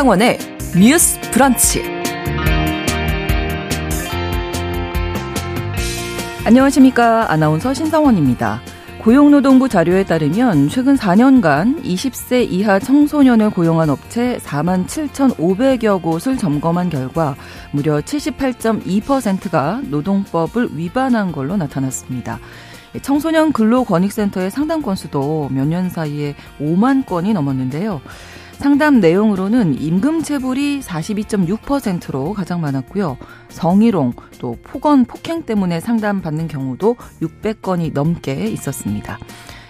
신성원의 뉴스 브런치. 안녕하십니까. 아나운서 신성원입니다. 고용노동부 자료에 따르면 최근 4년간 20세 이하 청소년을 고용한 업체 4만 7,500여 곳을 점검한 결과 무려 78.2%가 노동법을 위반한 걸로 나타났습니다. 청소년 근로권익센터의 상담 건수도 몇 년 사이에 5만 건이 넘었는데요. 상담 내용으로는 임금 체불이 42.6%로 가장 많았고요. 성희롱, 또 폭언, 폭행 때문에 상담받는 경우도 600건이 넘게 있었습니다.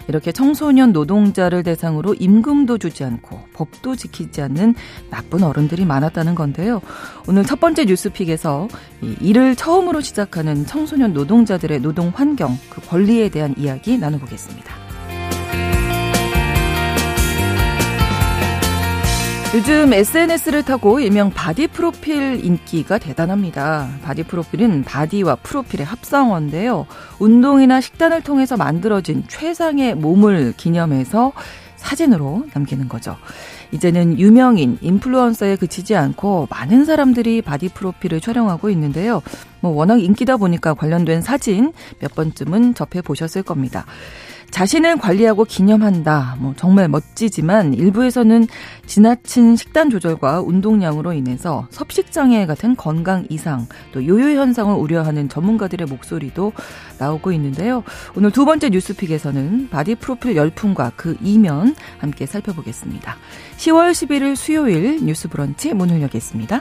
이렇게 청소년 노동자를 대상으로 임금도 주지 않고 법도 지키지 않는 나쁜 어른들이 많았다는 건데요. 오늘 첫 번째 뉴스픽에서 일을 처음으로 시작하는 청소년 노동자들의 노동 환경, 그 권리에 대한 이야기 나눠보겠습니다. 요즘 SNS를 타고 일명 바디 프로필 인기가 대단합니다. 바디 프로필은 바디와 프로필의 합성어인데요. 운동이나 식단을 통해서 만들어진 최상의 몸을 기념해서 사진으로 남기는 거죠. 이제는 유명인, 인플루언서에 그치지 않고 많은 사람들이 바디 프로필을 촬영하고 있는데요. 뭐 워낙 인기다 보니까 관련된 사진 몇 번쯤은 접해 보셨을 겁니다. 자신을 관리하고 기념한다. 뭐 정말 멋지지만 일부에서는 지나친 식단 조절과 운동량으로 인해서 섭식장애 같은 건강 이상, 또 요요 현상을 우려하는 전문가들의 목소리도 나오고 있는데요. 오늘 두 번째 뉴스픽에서는 바디 프로필 열풍과 그 이면 함께 살펴보겠습니다. 10월 11일 수요일 뉴스 브런치 문을 열겠습니다.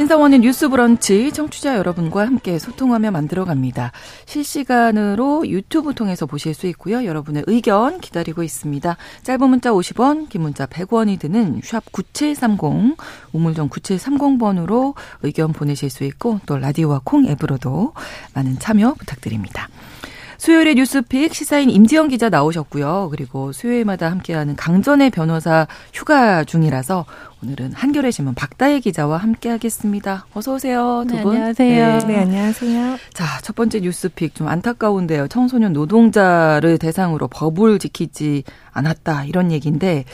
신성원의 뉴스 브런치 청취자 여러분과 함께 소통하며 만들어갑니다. 실시간으로 유튜브 통해서 보실 수 있고요. 여러분의 의견 기다리고 있습니다. 짧은 문자 50원, 긴 문자 100원이 드는 샵 9730, 우물정 9730번으로 의견 보내실 수 있고 또 라디오와 콩 앱으로도 많은 참여 부탁드립니다. 수요일에 뉴스픽 시사인 임지영 기자 나오셨고요. 그리고 수요일마다 함께하는 강전의 변호사 휴가 중이라서 오늘은 한겨레 신문 박다혜 기자와 함께하겠습니다. 어서 오세요, 두 네, 분. 안녕하세요. 네. 네, 안녕하세요. 자, 첫 번째 뉴스픽 좀 안타까운데요. 청소년 노동자를 대상으로 법을 지키지 않았다 이런 얘기인데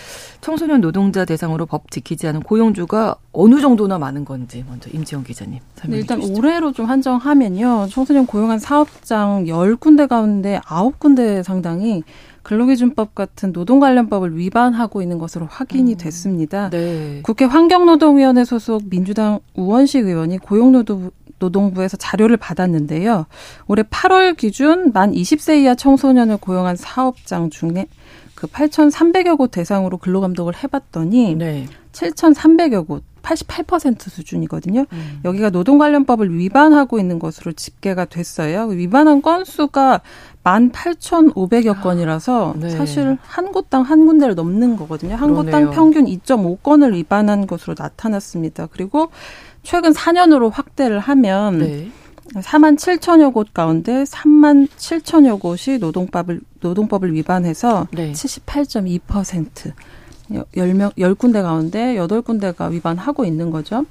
청소년 노동자 대상으로 법 지키지 않은 고용주가 어느 정도나 많은 건지 먼저 임지영 기자님 설명해 네, 일단 주시죠. 올해로 좀 한정하면요. 청소년 고용한 사업장 10군데 가운데 9군데 상당히 근로기준법 같은 노동 관련법을 위반하고 있는 것으로 확인이 음. 됐습니다. 네. 국회 환경노동위원회 소속 민주당 우원식 의원이 고용노동부에서 자료를 받았는데요. 올해 8월 기준 만 20세 이하 청소년을 고용한 사업장 중에 그 8,300여 곳 대상으로 근로감독을 해봤더니 네. 7,300여 곳, 88% 수준이거든요. 음. 여기가 노동관련법을 위반하고 있는 것으로 집계가 됐어요. 위반한 건수가 18,500여 건이라서 네. 사실 한 곳당 한 군데를 넘는 거거든요. 한 그러네요. 곳당 평균 2.5건을 위반한 것으로 나타났습니다. 그리고 최근 4년으로 확대를 하면 네. 4만 7천여 곳 가운데 3만 7천여 곳이 노동법을 노동법을 위반해서 네. 78.2% 10명 10군데 가운데 8군데가 위반하고 있는 거죠.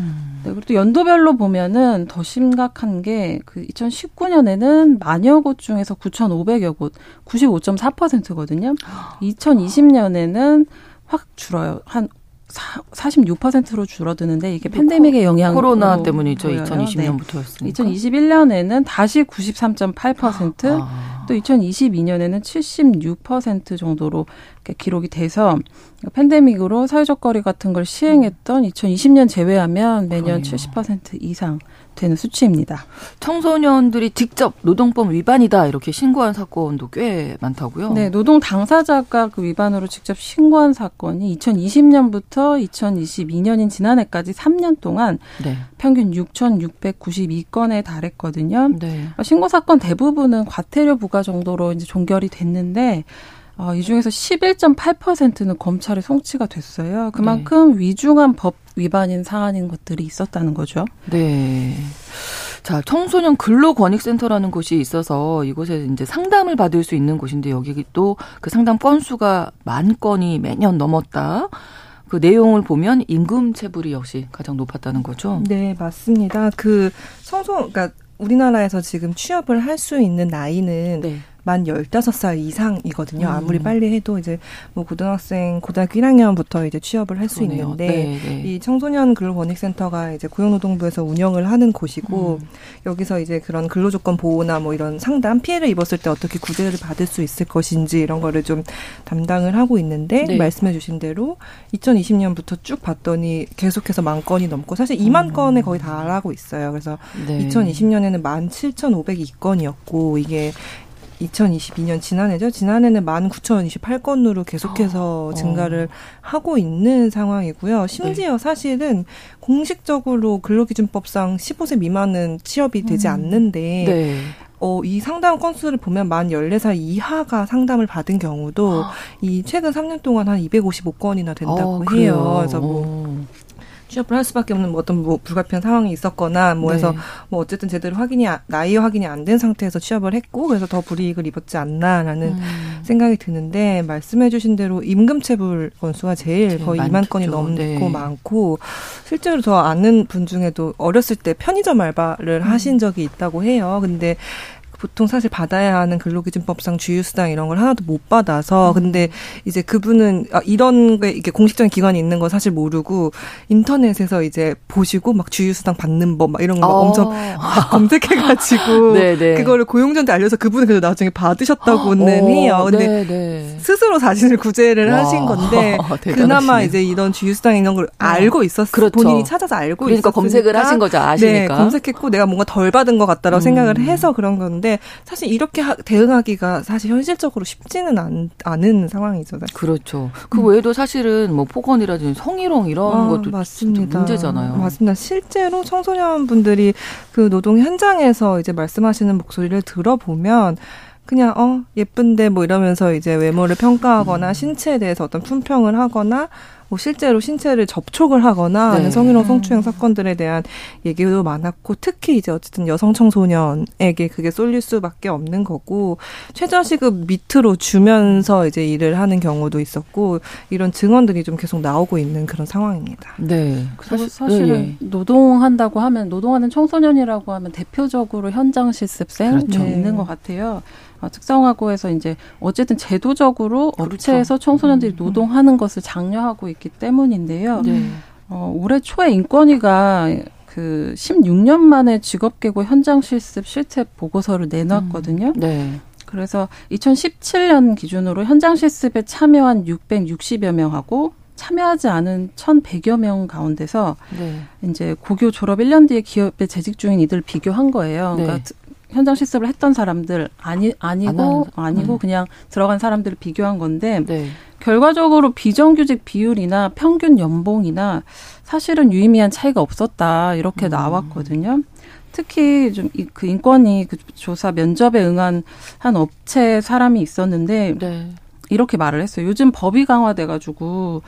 음. 네, 그리고 또 연도별로 보면은 더 심각한 게 그 2019년에는 만여 곳 중에서 9,500여 곳, 95.4%거든요. 2020년에는 확 줄어요. 한 46%로 줄어드는데 이게 팬데믹의 영향 코로나 때문이죠. 보여요. 2020년부터였으니까. 네. 2021년에는 다시 93.8%, 아. 또 2022년에는 76% 정도로 기록이 돼서 팬데믹으로 사회적 거리 같은 걸 시행했던 2020년 제외하면 매년 그러네요. 70% 이상 되는 수치입니다. 청소년들이 직접 노동법 위반이다 이렇게 신고한 사건도 꽤 많다고요? 네, 노동 당사자가 그 위반으로 직접 신고한 사건이 2020년부터 2022년인 지난해까지 3년 동안 네. 평균 6,692건에 달했거든요. 네. 신고 사건 대부분은 과태료 부과 정도로 이제 종결이 됐는데 어, 이 중에서 11.8%는 검찰에 송치가 됐어요. 그만큼 네. 위중한 법 위반인 사안인 것들이 있었다는 거죠. 네. 자, 청소년 근로권익센터라는 곳이 있어서 이곳에 이제 상담을 받을 수 있는 곳인데 여기 또 그 상담 건수가 만 건이 매년 넘었다. 그 내용을 보면 임금 체불이 역시 가장 높았다는 거죠. 네, 맞습니다. 그 청소 그러니까 우리나라에서 지금 취업을 할 수 있는 나이는 네. 만 열다섯 살 이상이거든요. 음. 아무리 빨리 해도 이제 뭐 고등학생, 고등학교 1학년부터 이제 취업을 할 수 있는데 네, 네. 이 청소년 근로권익센터가 이제 고용노동부에서 운영을 하는 곳이고 음. 여기서 이제 그런 근로조건 보호나 뭐 이런 상담 피해를 입었을 때 어떻게 구제를 받을 수 있을 것인지 이런 거를 좀 담당을 하고 있는데 네. 말씀해 주신 대로 2020년부터 쭉 봤더니 계속해서 만 건이 넘고 사실 2만 음. 건에 거의 달하고 있어요. 그래서 2020년에는 17,502건이었고 이게 2022년 지난해죠. 지난해는 19,028건으로 계속해서 아, 증가를 어. 하고 있는 상황이고요. 심지어 네. 사실은 공식적으로 근로기준법상 15세 미만은 취업이 되지 음. 않는데 네. 어, 이 상담 건수를 보면 만 14살 이하가 상담을 받은 경우도 아. 이 최근 3년 동안 한 255건이나 된다고 어, 해요. 그래서 뭐 어. 취업을 할 수밖에 없는 뭐 어떤 뭐 불가피한 상황이 있었거나 뭐 해서 네. 뭐 어쨌든 제대로 확인이 나이 확인이 안 된 상태에서 취업을 했고 그래서 더 불이익을 입었지 않나라는 음. 생각이 드는데 말씀해주신 대로 임금체불 건수가 제일 거의 많죠. 2만 건이 넘고 네. 많고 실제로 저 아는 분 중에도 어렸을 때 편의점 알바를 음. 하신 적이 있다고 해요. 근데 보통 사실 받아야 하는 근로기준법상 주휴수당 이런 걸 하나도 못 받아서 음. 근데 이제 그분은 아, 이런 게 이게 공식적인 기관이 있는 거 사실 모르고 인터넷에서 이제 보시고 막 주휴수당 받는 법 막 이런 거 어. 엄청 막 검색해가지고 네, 네. 그거를 고용주한테 알려서 그분은 그래서 나중에 받으셨다고는 어, 해요. 근데 네, 네. 스스로 자신을 구제를 와. 하신 건데 그나마 이제 이런 주휴수당 이런 걸 어. 알고 있었어요. 그렇죠. 본인이 찾아서 알고 그러니까 있었으니까 검색을 하신 거죠. 아시니까. 네, 검색했고 내가 뭔가 덜 받은 것 같다라고 음. 생각을 해서 그런 건데 건데 사실 이렇게 하, 대응하기가 사실 현실적으로 쉽지는 않, 않은 상황이죠. 사실. 그렇죠. 그 음. 외에도 사실은 뭐 폭언이라든지 성희롱 이런 아, 것도 맞습니다. 문제잖아요. 맞습니다. 실제로 청소년분들이 그 노동 현장에서 이제 말씀하시는 목소리를 들어보면 그냥 어 예쁜데 뭐 이러면서 이제 외모를 평가하거나 음. 신체에 대해서 어떤 품평을 하거나 뭐 실제로 신체를 접촉을 하거나 하는 네. 성희롱 성추행 사건들에 대한 얘기도 많았고 특히 이제 어쨌든 여성 청소년에게 그게 쏠릴 수밖에 없는 거고 최저시급 밑으로 주면서 이제 일을 하는 경우도 있었고 이런 증언들이 좀 계속 나오고 있는 그런 상황입니다. 네. 사실, 사실은 네. 노동한다고 하면 노동하는 청소년이라고 하면 대표적으로 현장 실습생 그렇죠. 있는 것 같아요. 어, 특성화고에서 이제 어쨌든 제도적으로 그렇죠. 업체에서 청소년들이 음, 음. 노동하는 것을 장려하고 있기 때문인데요. 네. 어, 올해 초에 인권위가 그 16년 만에 직업계고 현장 실습 실태 보고서를 내놨거든요. 음, 네. 그래서 2017년 기준으로 현장 실습에 참여한 660여 명하고 참여하지 않은 1,100여 명 가운데서 네. 이제 고교 졸업 1년 뒤에 기업에 재직 중인 이들 비교한 거예요. 그러니까 네. 현장 실습을 했던 사람들 아니 아니고 아니고 음. 그냥 들어간 사람들을 비교한 건데 네. 결과적으로 비정규직 비율이나 평균 연봉이나 사실은 유의미한 차이가 없었다 이렇게 음. 나왔거든요. 특히 좀 그 인권이 그 조사 면접에 응한 한 업체 사람이 있었는데 네. 이렇게 말을 했어요. 요즘 법이 강화돼가지고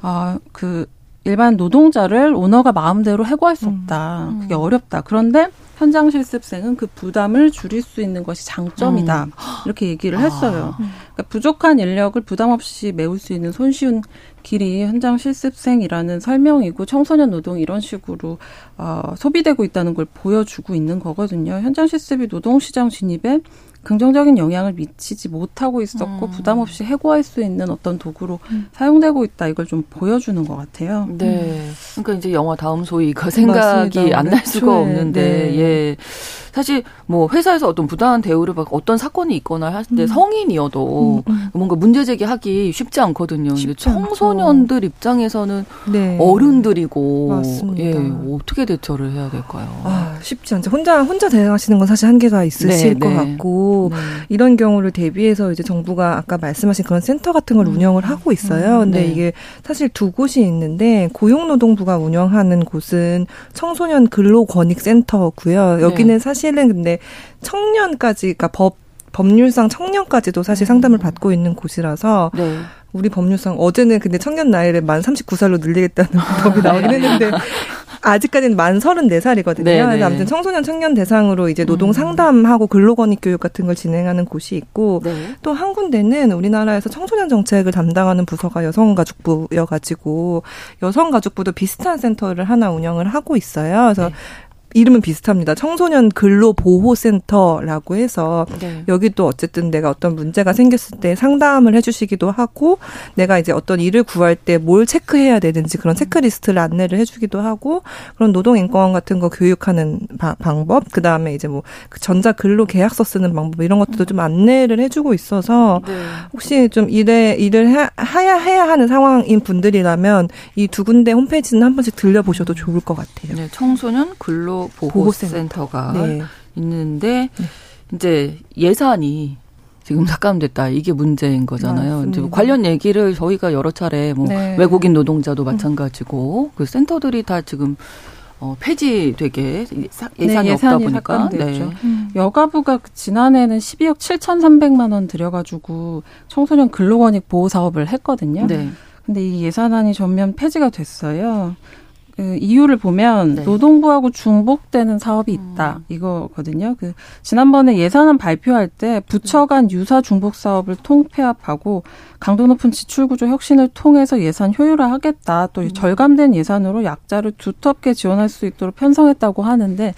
아그 일반 노동자를 오너가 마음대로 해고할 수 음. 없다. 음. 그게 어렵다. 그런데 현장 실습생은 그 부담을 줄일 수 있는 것이 장점이다. 음. 이렇게 얘기를 했어요. 아. 그러니까 부족한 인력을 부담 없이 메울 수 있는 손쉬운 길이 현장 실습생이라는 설명이고 청소년 노동 이런 식으로 어, 소비되고 있다는 걸 보여주고 있는 거거든요. 현장 실습이 노동시장 진입에 긍정적인 영향을 미치지 못하고 있었고 음. 부담 없이 해고할 수 있는 어떤 도구로 음. 사용되고 있다 이걸 좀 보여주는 것 같아요. 네. 그러니까 이제 영화 다음 소위 그 생각이 안 날 수가 없는데 네. 예. 사실 뭐 회사에서 어떤 부당한 대우를 받고 어떤 사건이 있거나 할때 음. 성인이어도 음, 음. 뭔가 문제 제기하기 쉽지 않거든요. 근데 청소년들. 입장에서는 네. 어른들이고 맞습니다. 예, 어떻게 대처를 해야 될까요? 아, 쉽지 않죠. 혼자 혼자 대응하시는 건 사실 한계가 있으실 네, 것 네. 같고 네. 이런 경우를 대비해서 이제 정부가 아까 말씀하신 그런 센터 같은 걸 음. 운영을 하고 있어요. 근데 네. 이게 사실 두 곳이 있는데 고용노동부가 운영하는 곳은 청소년 근로권익센터고요. 여기는 네. 사실 사실은 근데 청년까지, 그러니까 법 법률상 청년까지도 사실 상담을 받고 있는 곳이라서 네. 우리 법률상 어제는 근데 청년 나이를 만 39살로 늘리겠다는 법이 나오긴 했는데 아직까지는 만 34살이거든요. 네네. 그래서 아무튼 청소년 청년 대상으로 이제 노동 음. 상담하고 근로권익 교육 같은 걸 진행하는 곳이 있고 네. 또한 군데는 우리나라에서 청소년 정책을 담당하는 부서가 여성가족부여 가지고 여성가족부도 비슷한 센터를 하나 운영을 하고 있어요. 그래서 네. 이름은 비슷합니다. 청소년 근로보호센터라고 해서 네. 여기 또 어쨌든 내가 어떤 문제가 생겼을 때 상담을 해주시기도 하고 내가 이제 어떤 일을 구할 때 뭘 체크해야 되는지 그런 체크리스트를 안내를 해주기도 하고 그런 노동인권 같은 거 교육하는 바, 방법 그 다음에 이제 뭐그 전자 근로 계약서 쓰는 방법 이런 것들도 좀 안내를 해주고 있어서 네. 혹시 좀 일에 일을 해, 해야 해야 하는 상황인 분들이라면 이 두 군데 홈페이지는 한 번씩 들려보셔도 좋을 것 같아요. 네, 청소년 근로 보호센터가 네. 있는데 네. 이제 예산이 지금 삭감됐다 이게 문제인 거잖아요. 이제 관련 얘기를 저희가 여러 차례 뭐 네. 외국인 노동자도 마찬가지고 그 센터들이 다 지금 어, 폐지되게 예산이, 네, 없다 보니까 네. 음. 여가부가 지난해는 12억 7,300만 원 들여가지고 청소년 근로권익 보호 사업을 했거든요. 네. 근데 이 예산안이 전면 폐지가 됐어요. 그 이유를 보면 네. 노동부하고 중복되는 사업이 있다 음. 이거거든요. 그 지난번에 예산안 발표할 때 부처 간 유사 중복 사업을 통폐합하고 강도 높은 지출 구조 혁신을 통해서 예산 효율화하겠다. 또 음. 절감된 예산으로 약자를 두텁게 지원할 수 있도록 편성했다고 하는데 네.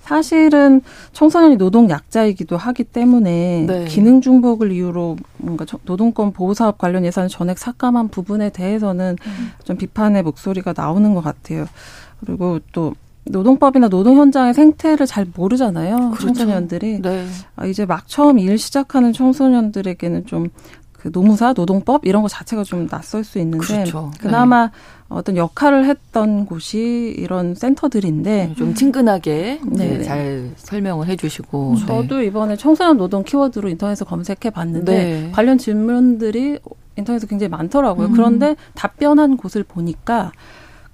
사실은 청소년이 노동 약자이기도 하기 때문에 네. 기능 중복을 이유로 뭔가 노동권 보호 사업 관련 예산을 전액 삭감한 부분에 대해서는 음. 좀 비판의 목소리가 나오는 것 같아요. 그리고 또 노동법이나 노동 현장의 생태를 잘 모르잖아요. 그렇죠. 청소년들이. 네. 아, 이제 막 처음 일 시작하는 청소년들에게는 좀 그 노무사, 노동법 이런 거 자체가 좀 낯설 수 있는데 그렇죠. 그나마 네. 어떤 역할을 했던 곳이 이런 센터들인데 네, 좀 친근하게 네. 잘 설명을 해주시고 저도 네. 이번에 청소년 노동 키워드로 인터넷에 검색해 봤는데 네. 관련 질문들이 인터넷에 굉장히 많더라고요. 음. 그런데 답변한 곳을 보니까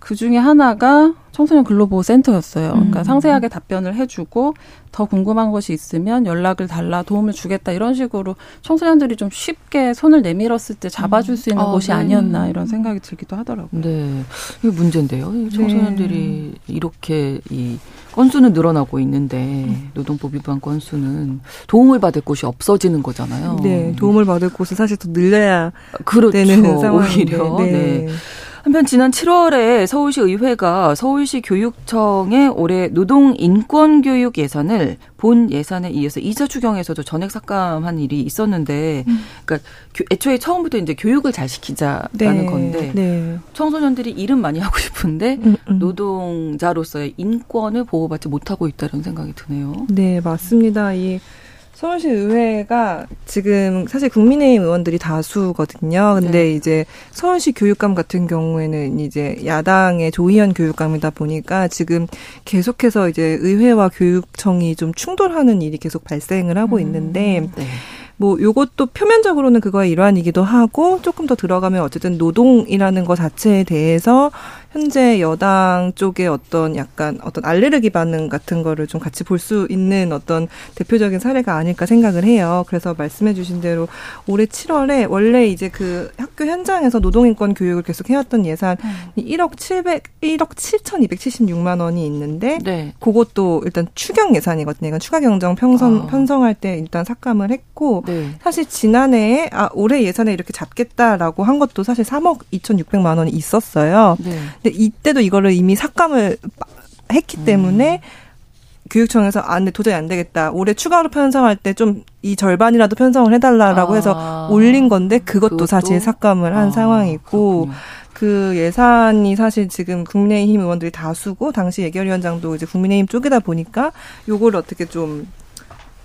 그 중에 하나가 청소년 근로보호센터였어요. 그러니까 음. 상세하게 답변을 해주고 더 궁금한 것이 있으면 연락을 달라 도움을 주겠다 이런 식으로 청소년들이 좀 쉽게 손을 내밀었을 때 잡아줄 수 있는 음. 아, 곳이 네. 아니었나 이런 생각이 들기도 하더라고요. 네, 이게 문제인데요. 청소년들이 네. 이렇게 이 건수는 늘어나고 있는데 음. 노동법 위반 건수는 도움을 받을 곳이 없어지는 거잖아요. 네, 도움을 받을 곳은 사실 더 늘려야 그렇죠. 되는 상황인데. 오히려. 네. 네. 한편 지난 7월에 서울시 의회가 서울시 교육청의 올해 노동 인권 교육 예산을 본 예산에 이어서 이자 추경에서도 전액 삭감한 일이 있었는데, 음. 그러니까 애초에 처음부터 이제 교육을 잘 시키자라는 네. 건데 네. 청소년들이 일은 많이 하고 싶은데 음, 음. 노동자로서의 인권을 보호받지 못하고 있다는 생각이 드네요. 네, 맞습니다. 이 서울시 의회가 지금 사실 국민의힘 의원들이 다수거든요. 근데 네. 이제 서울시 교육감 같은 경우에는 이제 야당의 조희연 교육감이다 보니까 지금 계속해서 이제 의회와 교육청이 좀 충돌하는 일이 계속 발생을 하고 음, 있는데 음, 네. 뭐 요것도 표면적으로는 그거의 일환이기도 하고 조금 더 들어가면 어쨌든 노동이라는 것 자체에 대해서 현재 여당 쪽에 어떤 약간 어떤 알레르기 반응 같은 거를 좀 같이 볼 수 있는 어떤 대표적인 사례가 아닐까 생각을 해요. 그래서 말씀해 주신 대로 올해 7월에 원래 이제 그 학교 현장에서 노동인권 교육을 계속 해왔던 예산이 음. 1억 700, 1억 7,276만 원이 있는데 네. 그것도 일단 추경 예산이거든요. 이건 추가 경정 편성, 아. 편성할 때 일단 삭감을 했고 네. 사실 지난해에 아 올해 예산에 이렇게 잡겠다라고 한 것도 사실 3억 2,600만 원이 있었어요. 네. 근데 이때도 이거를 이미 삭감을 했기 때문에 음. 교육청에서 아, 근데 도저히 안 되겠다. 올해 추가로 편성할 때 좀 이 절반이라도 편성을 해달라라고 아. 해서 올린 건데 그것도, 그것도? 사실 삭감을 한 아, 상황이고 그 예산이 사실 지금 국민의힘 의원들이 다수고 당시 예결위원장도 이제 국민의힘 쪽이다 보니까 요거를 어떻게 좀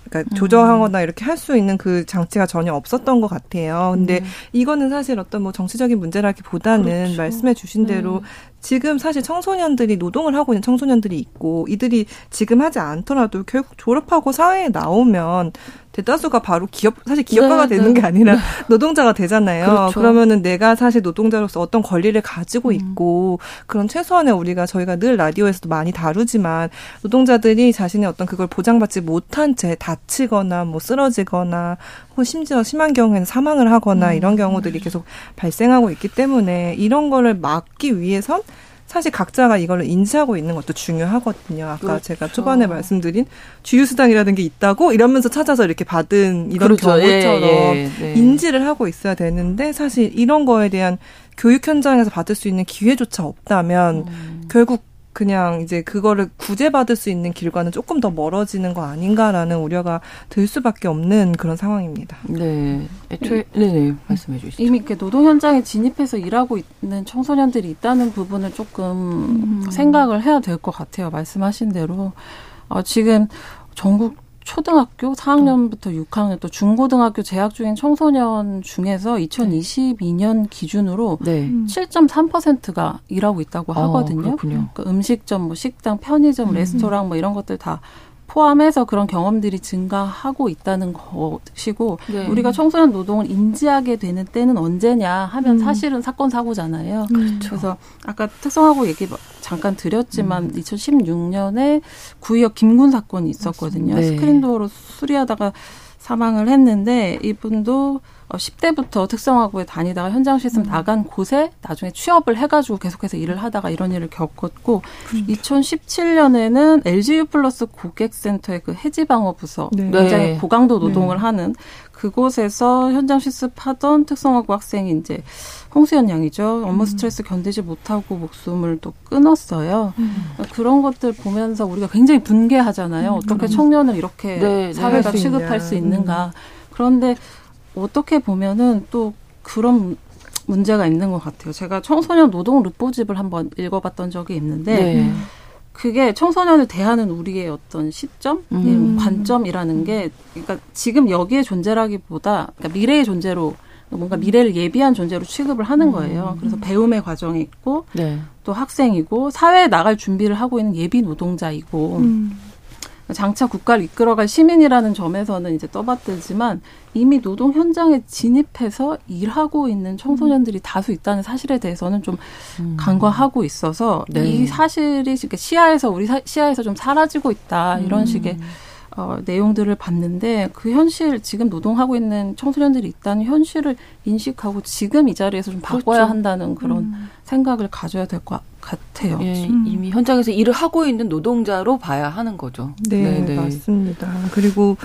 그러니까 조정하거나 이렇게 할 수 있는 그 장치가 전혀 없었던 것 같아요. 근데 음. 이거는 사실 어떤 뭐 정치적인 문제라기보다는 그렇죠. 말씀해 주신 대로 음. 지금 사실 청소년들이 노동을 하고 있는 청소년들이 있고 이들이 지금 하지 않더라도 결국 졸업하고 사회에 나오면 대다수가 바로 기업 사실 기업가가 네, 되는 네. 게 아니라 네. 노동자가 되잖아요. 그렇죠. 그러면은 내가 사실 노동자로서 어떤 권리를 가지고 음. 있고 그런 최소한의 우리가 저희가 늘 라디오에서도 많이 다루지만 노동자들이 자신의 어떤 그걸 보장받지 못한 채 다치거나 뭐 쓰러지거나 혹은 심지어 심한 경우에는 사망을 하거나 음. 이런 경우들이 계속 발생하고 있기 때문에 이런 거를 막기 위해선 사실 각자가 이걸 인지하고 있는 것도 중요하거든요. 아까 그렇죠. 제가 초반에 말씀드린 주유수당이라는 게 있다고 이러면서 찾아서 이렇게 받은 이런 그렇죠. 경우처럼 예, 예, 네. 인지를 하고 있어야 되는데 사실 이런 거에 대한 교육 현장에서 받을 수 있는 기회조차 없다면 음. 결국 그냥 이제 그거를 구제받을 수 있는 길과는 조금 더 멀어지는 거 아닌가라는 우려가 들 수밖에 없는 그런 상황입니다. 네. 애초에, 네네, 말씀해 주시죠. 이미 그 노동 현장에 진입해서 일하고 있는 청소년들이 있다는 부분을 조금 음. 생각을 해야 될 것 같아요. 말씀하신 대로. 어, 지금 전국 초등학교 4학년부터 6학년 또 중고등학교 재학 중인 청소년 중에서 2022년 기준으로 네. 7.3%가 일하고 있다고 아, 하거든요. 어, 그러니까 음식점, 뭐 식당, 편의점, 음. 레스토랑 뭐 이런 것들 다 포함해서 그런 경험들이 증가하고 있다는 것이고 네. 우리가 청소년 노동을 인지하게 되는 때는 언제냐 하면 음. 사실은 사건 사고잖아요. 음. 그래서 아까 특성화고 얘기 잠깐 드렸지만 음. 2016년에 구의역 김군 사건이 있었거든요. 네. 스크린 도어로 수리하다가 사망을 했는데 이분도 10대부터 어, 특성화고에 다니다가 현장 실습 음. 나간 곳에 나중에 취업을 해가지고 계속해서 일을 하다가 이런 일을 겪었고 그러니까. 2017년에는 LG U플러스 고객센터의 그 해지방어 부서 네. 굉장히 네. 고강도 노동을 네. 하는 그곳에서 현장 실습하던 특성화고 학생이 이제 홍수연 양이죠. 업무 음. 스트레스 견디지 못하고 목숨을 또 끊었어요. 음. 그런 것들 보면서 우리가 굉장히 분개하잖아요. 음, 어떻게 청년을 이렇게 네, 사회가 취급할 수 있는가. 음. 그런데 어떻게 보면은 또 그런 문제가 있는 것 같아요. 제가 청소년 노동 르포집을 한번 읽어봤던 적이 있는데 네. 그게 청소년을 대하는 우리의 어떤 시점, 음. 관점이라는 게 그러니까 지금 여기에 존재라기보다 그러니까 미래의 존재로 뭔가 미래를 예비한 존재로 취급을 하는 음. 거예요. 그래서 배움의 과정이 있고 네. 또 학생이고 사회에 나갈 준비를 하고 있는 예비 노동자이고 음. 장차 국가를 이끌어갈 시민이라는 점에서는 이제 떠받들지만 이미 노동 현장에 진입해서 일하고 있는 청소년들이 다수 있다는 사실에 대해서는 좀 음. 간과하고 있어서 네. 이 사실이 시야에서 우리 시야에서 좀 사라지고 있다 이런 음. 식의 어, 내용들을 봤는데 그 현실 지금 노동하고 있는 청소년들이 있다는 현실을 인식하고 지금 이 자리에서 좀 바꿔야 그렇죠. 한다는 그런 음. 생각을 가져야 될 것 같아요. 예, 음. 이미 현장에서 일을 하고 있는 노동자로 봐야 하는 거죠. 네, 네, 네. 맞습니다. 그리고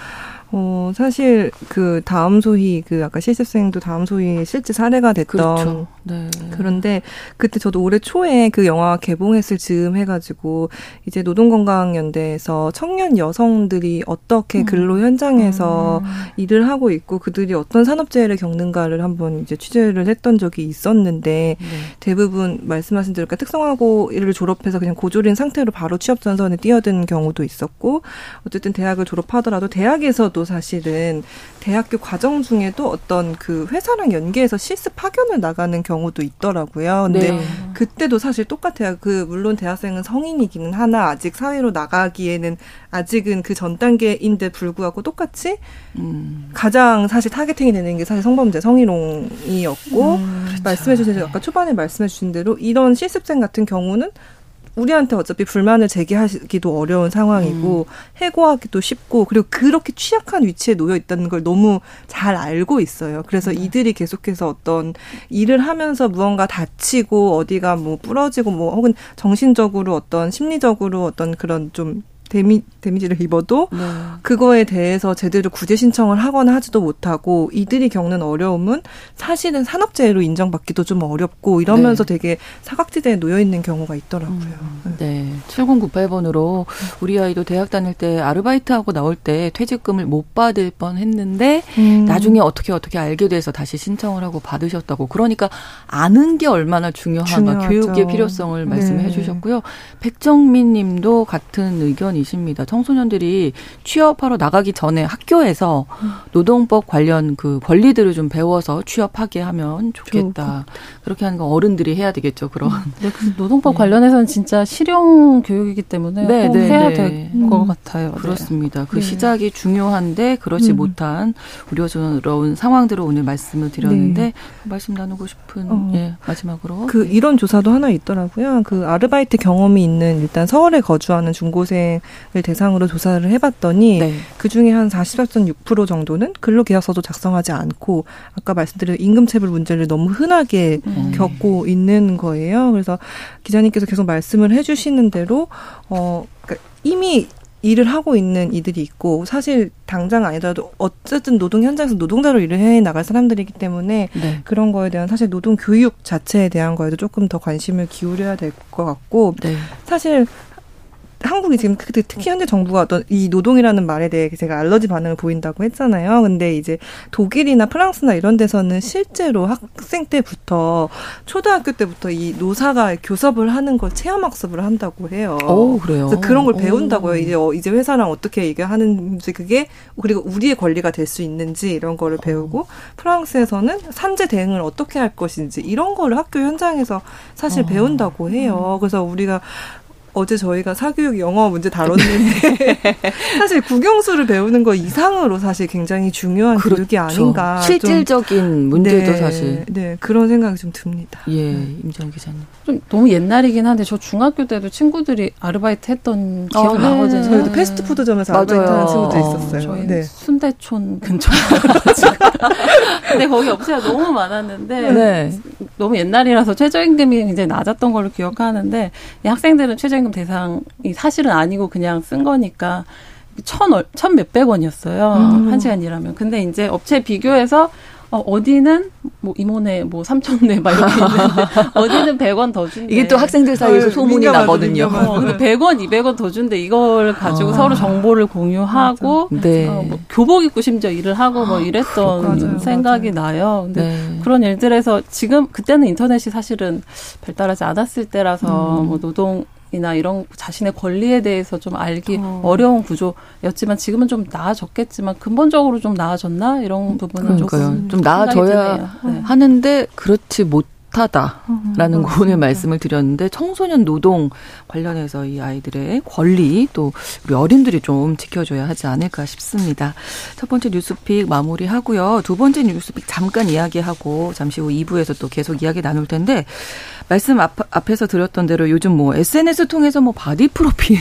어, 사실 그 다음 소희 그 아까 실습생도 다음 소희 실제 사례가 됐던 그렇죠. 네. 그런데 그때 저도 올해 초에 그 영화 개봉했을 즈음 해가지고 이제 노동건강연대에서 청년 여성들이 어떻게 음. 근로 현장에서 음. 일을 하고 있고 그들이 어떤 산업재해를 겪는가를 한번 이제 취재를 했던 적이 있었는데 네. 대부분 말씀하신 대로 그러니까 특성화고 일을 졸업해서 그냥 고졸인 상태로 바로 취업 전선에 뛰어든 경우도 있었고 어쨌든 대학을 졸업하더라도 대학에서 도 사실은 대학교 과정 중에도 어떤 그 회사랑 연계해서 실습 파견을 나가는 경우도 있더라고요. 근데 네. 그때도 사실 똑같아요. 그 물론 대학생은 성인이기는 하나 아직 사회로 나가기에는 아직은 그 전 단계인데 불구하고 똑같이 음. 가장 사실 타겟팅이 되는 게 사실 성범죄 성희롱이었고 음, 그렇죠. 말씀해 주신 아까 초반에 말씀해 주신 대로 이런 실습생 같은 경우는 우리한테 어차피 불만을 제기하기도 어려운 상황이고 음. 해고하기도 쉽고 그리고 그렇게 취약한 위치에 놓여 있다는 걸 너무 잘 알고 있어요. 그래서 네. 이들이 계속해서 어떤 일을 하면서 무언가 다치고 어디가 뭐 부러지고 뭐 혹은 정신적으로 어떤 심리적으로 어떤 그런 좀 데미, 데미지를 입어도 네. 그거에 대해서 제대로 구제 신청을 하거나 하지도 못하고 이들이 겪는 어려움은 사실은 산업재해로 인정받기도 좀 어렵고 이러면서 네. 되게 사각지대에 놓여 있는 경우가 있더라고요. 음, 네. 7098번으로 우리 아이도 대학 다닐 때 아르바이트하고 나올 때 퇴직금을 못 받을 뻔 했는데 음. 나중에 어떻게 어떻게 알게 돼서 다시 신청을 하고 받으셨다고. 그러니까 아는 게 얼마나 중요한가 교육의 필요성을 말씀해 네. 주셨고요. 백정민 님도 같은 의견 관건이십니다. 청소년들이 취업하러 나가기 전에 학교에서 노동법 관련 그 권리들을 좀 배워서 취업하게 하면 좋겠다. 그렇게 하는 건 어른들이 해야 되겠죠. 그럼. 네, 그 노동법 네. 관련해서는 진짜 실용 교육이기 때문에 네, 네, 해야 네. 될것 음. 같아요. 네. 그렇습니다. 그 시작이 중요한데 그렇지 음. 못한 우려스러운 상황들을 오늘 말씀을 드렸는데 그 말씀 나누고 싶은 어. 예, 마지막으로 그 이런 조사도 하나 있더라고요. 그 아르바이트 경험이 있는 일단 서울에 거주하는 중고생을 대상으로 조사를 해봤더니 네. 그 중에 한 44.6% 정도는 근로계약서도 작성하지 않고 아까 말씀드린 임금체불 문제를 너무 흔하게 음. 겪고 있는 거예요. 그래서 기자님께서 계속 말씀을 해주시는 대로 어 그러니까 이미 일을 하고 있는 이들이 있고 사실 당장 아니더라도 어쨌든 노동 현장에서 노동자로 일을 해 나갈 사람들이기 때문에 네. 그런 거에 대한 사실 노동 교육 자체에 대한 거에도 조금 더 관심을 기울여야 될 것 같고 네. 사실 한국이 지금 특히 현재 정부가 어떤 이 노동이라는 말에 대해 제가 알러지 반응을 보인다고 했잖아요. 근데 이제 독일이나 프랑스나 이런 데서는 실제로 학생 때부터 초등학교 때부터 이 노사가 교섭을 하는 걸 체험 학습을 한다고 해요. 오, 그래요. 그래서 그런 걸 배운다고요. 오. 이제 어, 이제 회사랑 어떻게 얘기하는지 그게 그리고 우리의 권리가 될 수 있는지 이런 거를 배우고 어. 프랑스에서는 산재 대응을 어떻게 할 것인지 이런 거를 학교 현장에서 사실 어. 배운다고 해요. 음. 그래서 우리가 어제 저희가 사교육 영어 문제 다뤘는데 사실 국영수를 배우는 거 이상으로 사실 굉장히 중요한 그렇죠. 교육이 아닌가. 실질적인 좀, 문제도 네, 사실. 네, 그런 생각이 좀 듭니다. 예, 네. 임지영 기자님. 좀 너무 옛날이긴 한데 저 중학교 때도 친구들이 아르바이트 했던 기억 아, 나거든요. 저희도 네. 패스트푸드점에서 아르바이트 하는 친구들 있었어요. 저희 네. 순대촌 근처. 근데 거기 업체가 너무 많았는데 네. 너무 옛날이라서 최저임금이 굉장히 낮았던 걸로 기억하는데 학생들은 최저임금 대상이 사실은 아니고 그냥 쓴 거니까 천, 천 몇백 원이었어요. 음. 한 시간 일하면. 근데 이제 업체 비교해서 어, 어디는 뭐 이모네 뭐 삼천네 막 이렇게 있는데 어디는 100원 더 준대. 이게 또 학생들 사이에서 어, 소문이 나거든요. 어, 근데 100원, 200원 더 준대. 이걸 가지고 아. 서로 정보를 공유하고 네. 어, 뭐 교복 입고 심지어 일을 하고 뭐 이랬던 아, 맞아요, 생각이 맞아요. 나요. 근데 네. 그런 일들에서 지금 그때는 인터넷이 사실은 발달하지 않았을 때라서 음. 뭐 노동 이나 이런 자신의 권리에 대해서 좀 알기 어. 려운 구조였지만 지금은 좀 나아졌겠지만 근본적으로 좀 나아졌나 이런 부분은 그러니까요. 조금 좀 나아져야 네. 하는데 그렇지 못 못하다라는 음, 오늘 말씀을 드렸는데 청소년 노동 관련해서 이 아이들의 권리 또 우리 어린들이 좀 지켜줘야 하지 않을까 싶습니다. 첫 번째 뉴스픽 마무리하고요. 두 번째 뉴스픽 잠깐 이야기하고 잠시 후 2부에서 또 계속 이야기 나눌 텐데 말씀 앞, 앞에서 드렸던 대로 요즘 뭐 SNS 통해서 뭐 바디 프로필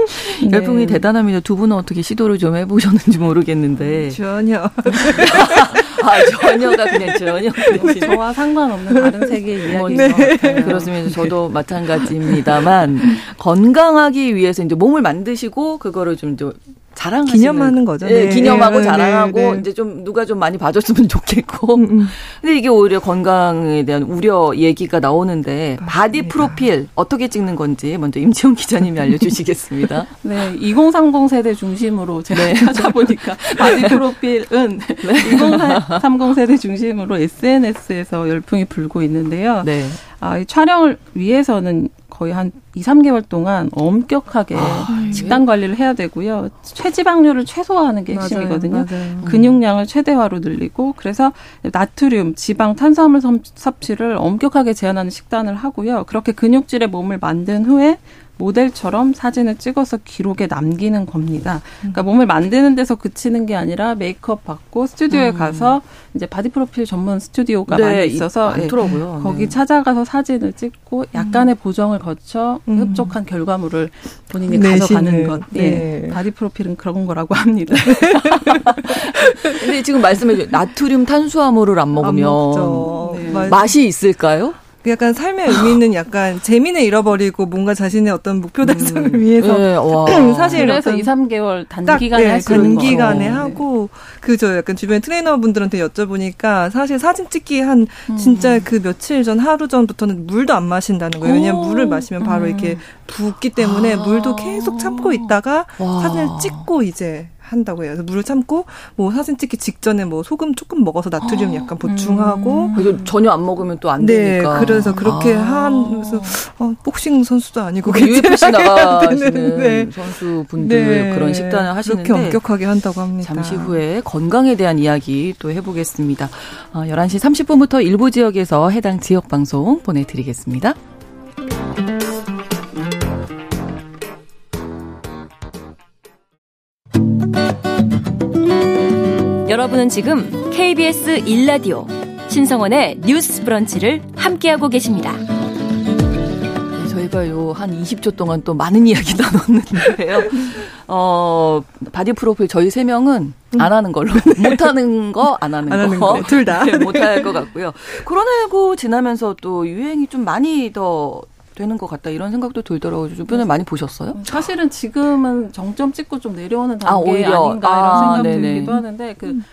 네. 열풍이 대단합니다. 두 분은 어떻게 시도를 좀 해보셨는지 모르겠는데 전혀 아 전혀가 그냥 전혀 저와 상관없는 다른 세계의 이야기인 네. 것 같아요. 그렇습니다. 저도 마찬가지입니다만 건강하기 위해서 이제 몸을 만드시고 그거를 좀 자랑하시는 기념하는 거죠. 네, 네. 기념하고 네, 자랑하고 네, 네. 이제 좀 누가 좀 많이 봐줬으면 좋겠고. 음, 음. 근데 이게 오히려 건강에 대한 우려 얘기가 나오는데 맞습니다. 바디 프로필 어떻게 찍는 건지 먼저 임지영 기자님이 알려주시겠습니다. 네, 2030 세대 중심으로 제가 네. 찾아보니까 바디 프로필은 2030 세대 중심으로 SNS에서 열풍이 불고 있는데요. 네. 아, 이 촬영을 위해서는 거의 한 2, 3개월 동안 엄격하게 아, 식단 관리를 해야 되고요. 체지방률을 최소화하는 게 핵심이거든요. 맞아요, 맞아요. 근육량을 최대화로 늘리고 그래서 나트륨, 지방, 탄수화물 섭취를 엄격하게 제한하는 식단을 하고요. 그렇게 근육질의 몸을 만든 후에 모델처럼 사진을 찍어서 기록에 남기는 겁니다. 그러니까 몸을 만드는 데서 그치는 게 아니라 메이크업 받고 스튜디오에 음. 가서 이제 바디 프로필 전문 스튜디오가 네, 많이 있어서 많더라고요. 네, 거기 네. 찾아가서 사진을 찍고 약간의 음. 보정을 거쳐 음. 흡족한 결과물을 본인이 가져가는 것. 네. 네. 바디 프로필은 그런 거라고 합니다. 근데 지금 말씀해 주신 나트륨 탄수화물을 안 먹으면 안 맛이 있을까요? 그 약간 삶의 의미는 약간 재미는 잃어버리고 뭔가 자신의 어떤 목표 달성을 음. 위해서 네, 사실 그래서 2, 3개월 단기간에 네, 단기간에 하고 그저 약간 주변 트레이너분들한테 여쭤보니까 사실 사진 찍기 한 음. 진짜 그 며칠 전 하루 전부터는 물도 안 마신다는 거예요. 왜냐면 물을 마시면 바로 음. 이렇게 붓기 때문에 아. 물도 계속 참고 있다가 와. 사진을 찍고 이제 한다고 해요. 그래서 물을 참고 뭐 사진 찍기 직전에 뭐 소금 조금 먹어서 나트륨 약간 보충하고 음. 전혀 안 먹으면 또안 네, 되니까. 그래서 그렇게 아. 하면서 어, 복싱 선수도 아니고 UFC 나가시는 네. 선수분들 네. 그런 식단을 하시는데 그렇게 엄격하게 한다고 합니다. 잠시 후에 건강에 대한 이야기 또 해보겠습니다. 어, 11시 30분부터 일부 지역에서 해당 지역 방송 보내드리겠습니다. 여러분은 지금 KBS 1라디오 신성원의 뉴스 브런치를 함께하고 계십니다. 네, 저희가 요 한 20초 동안 또 많은 이야기 나눴는데요. 어, 바디 프로필 저희 세 명은 안 하는 걸로. 못 하는 거, 안 하는 안 거. 하는 둘 다. 네, 못할 것 같고요. 코로나19 지나면서 또 유행이 좀 많이 더 되는 것 같다 이런 생각도 들더라고요. 주변에 많이 보셨어요? 사실은 지금은 정점 찍고 좀 내려오는 단계 아닌가 이런 생각이 들기도 하는데 그 음.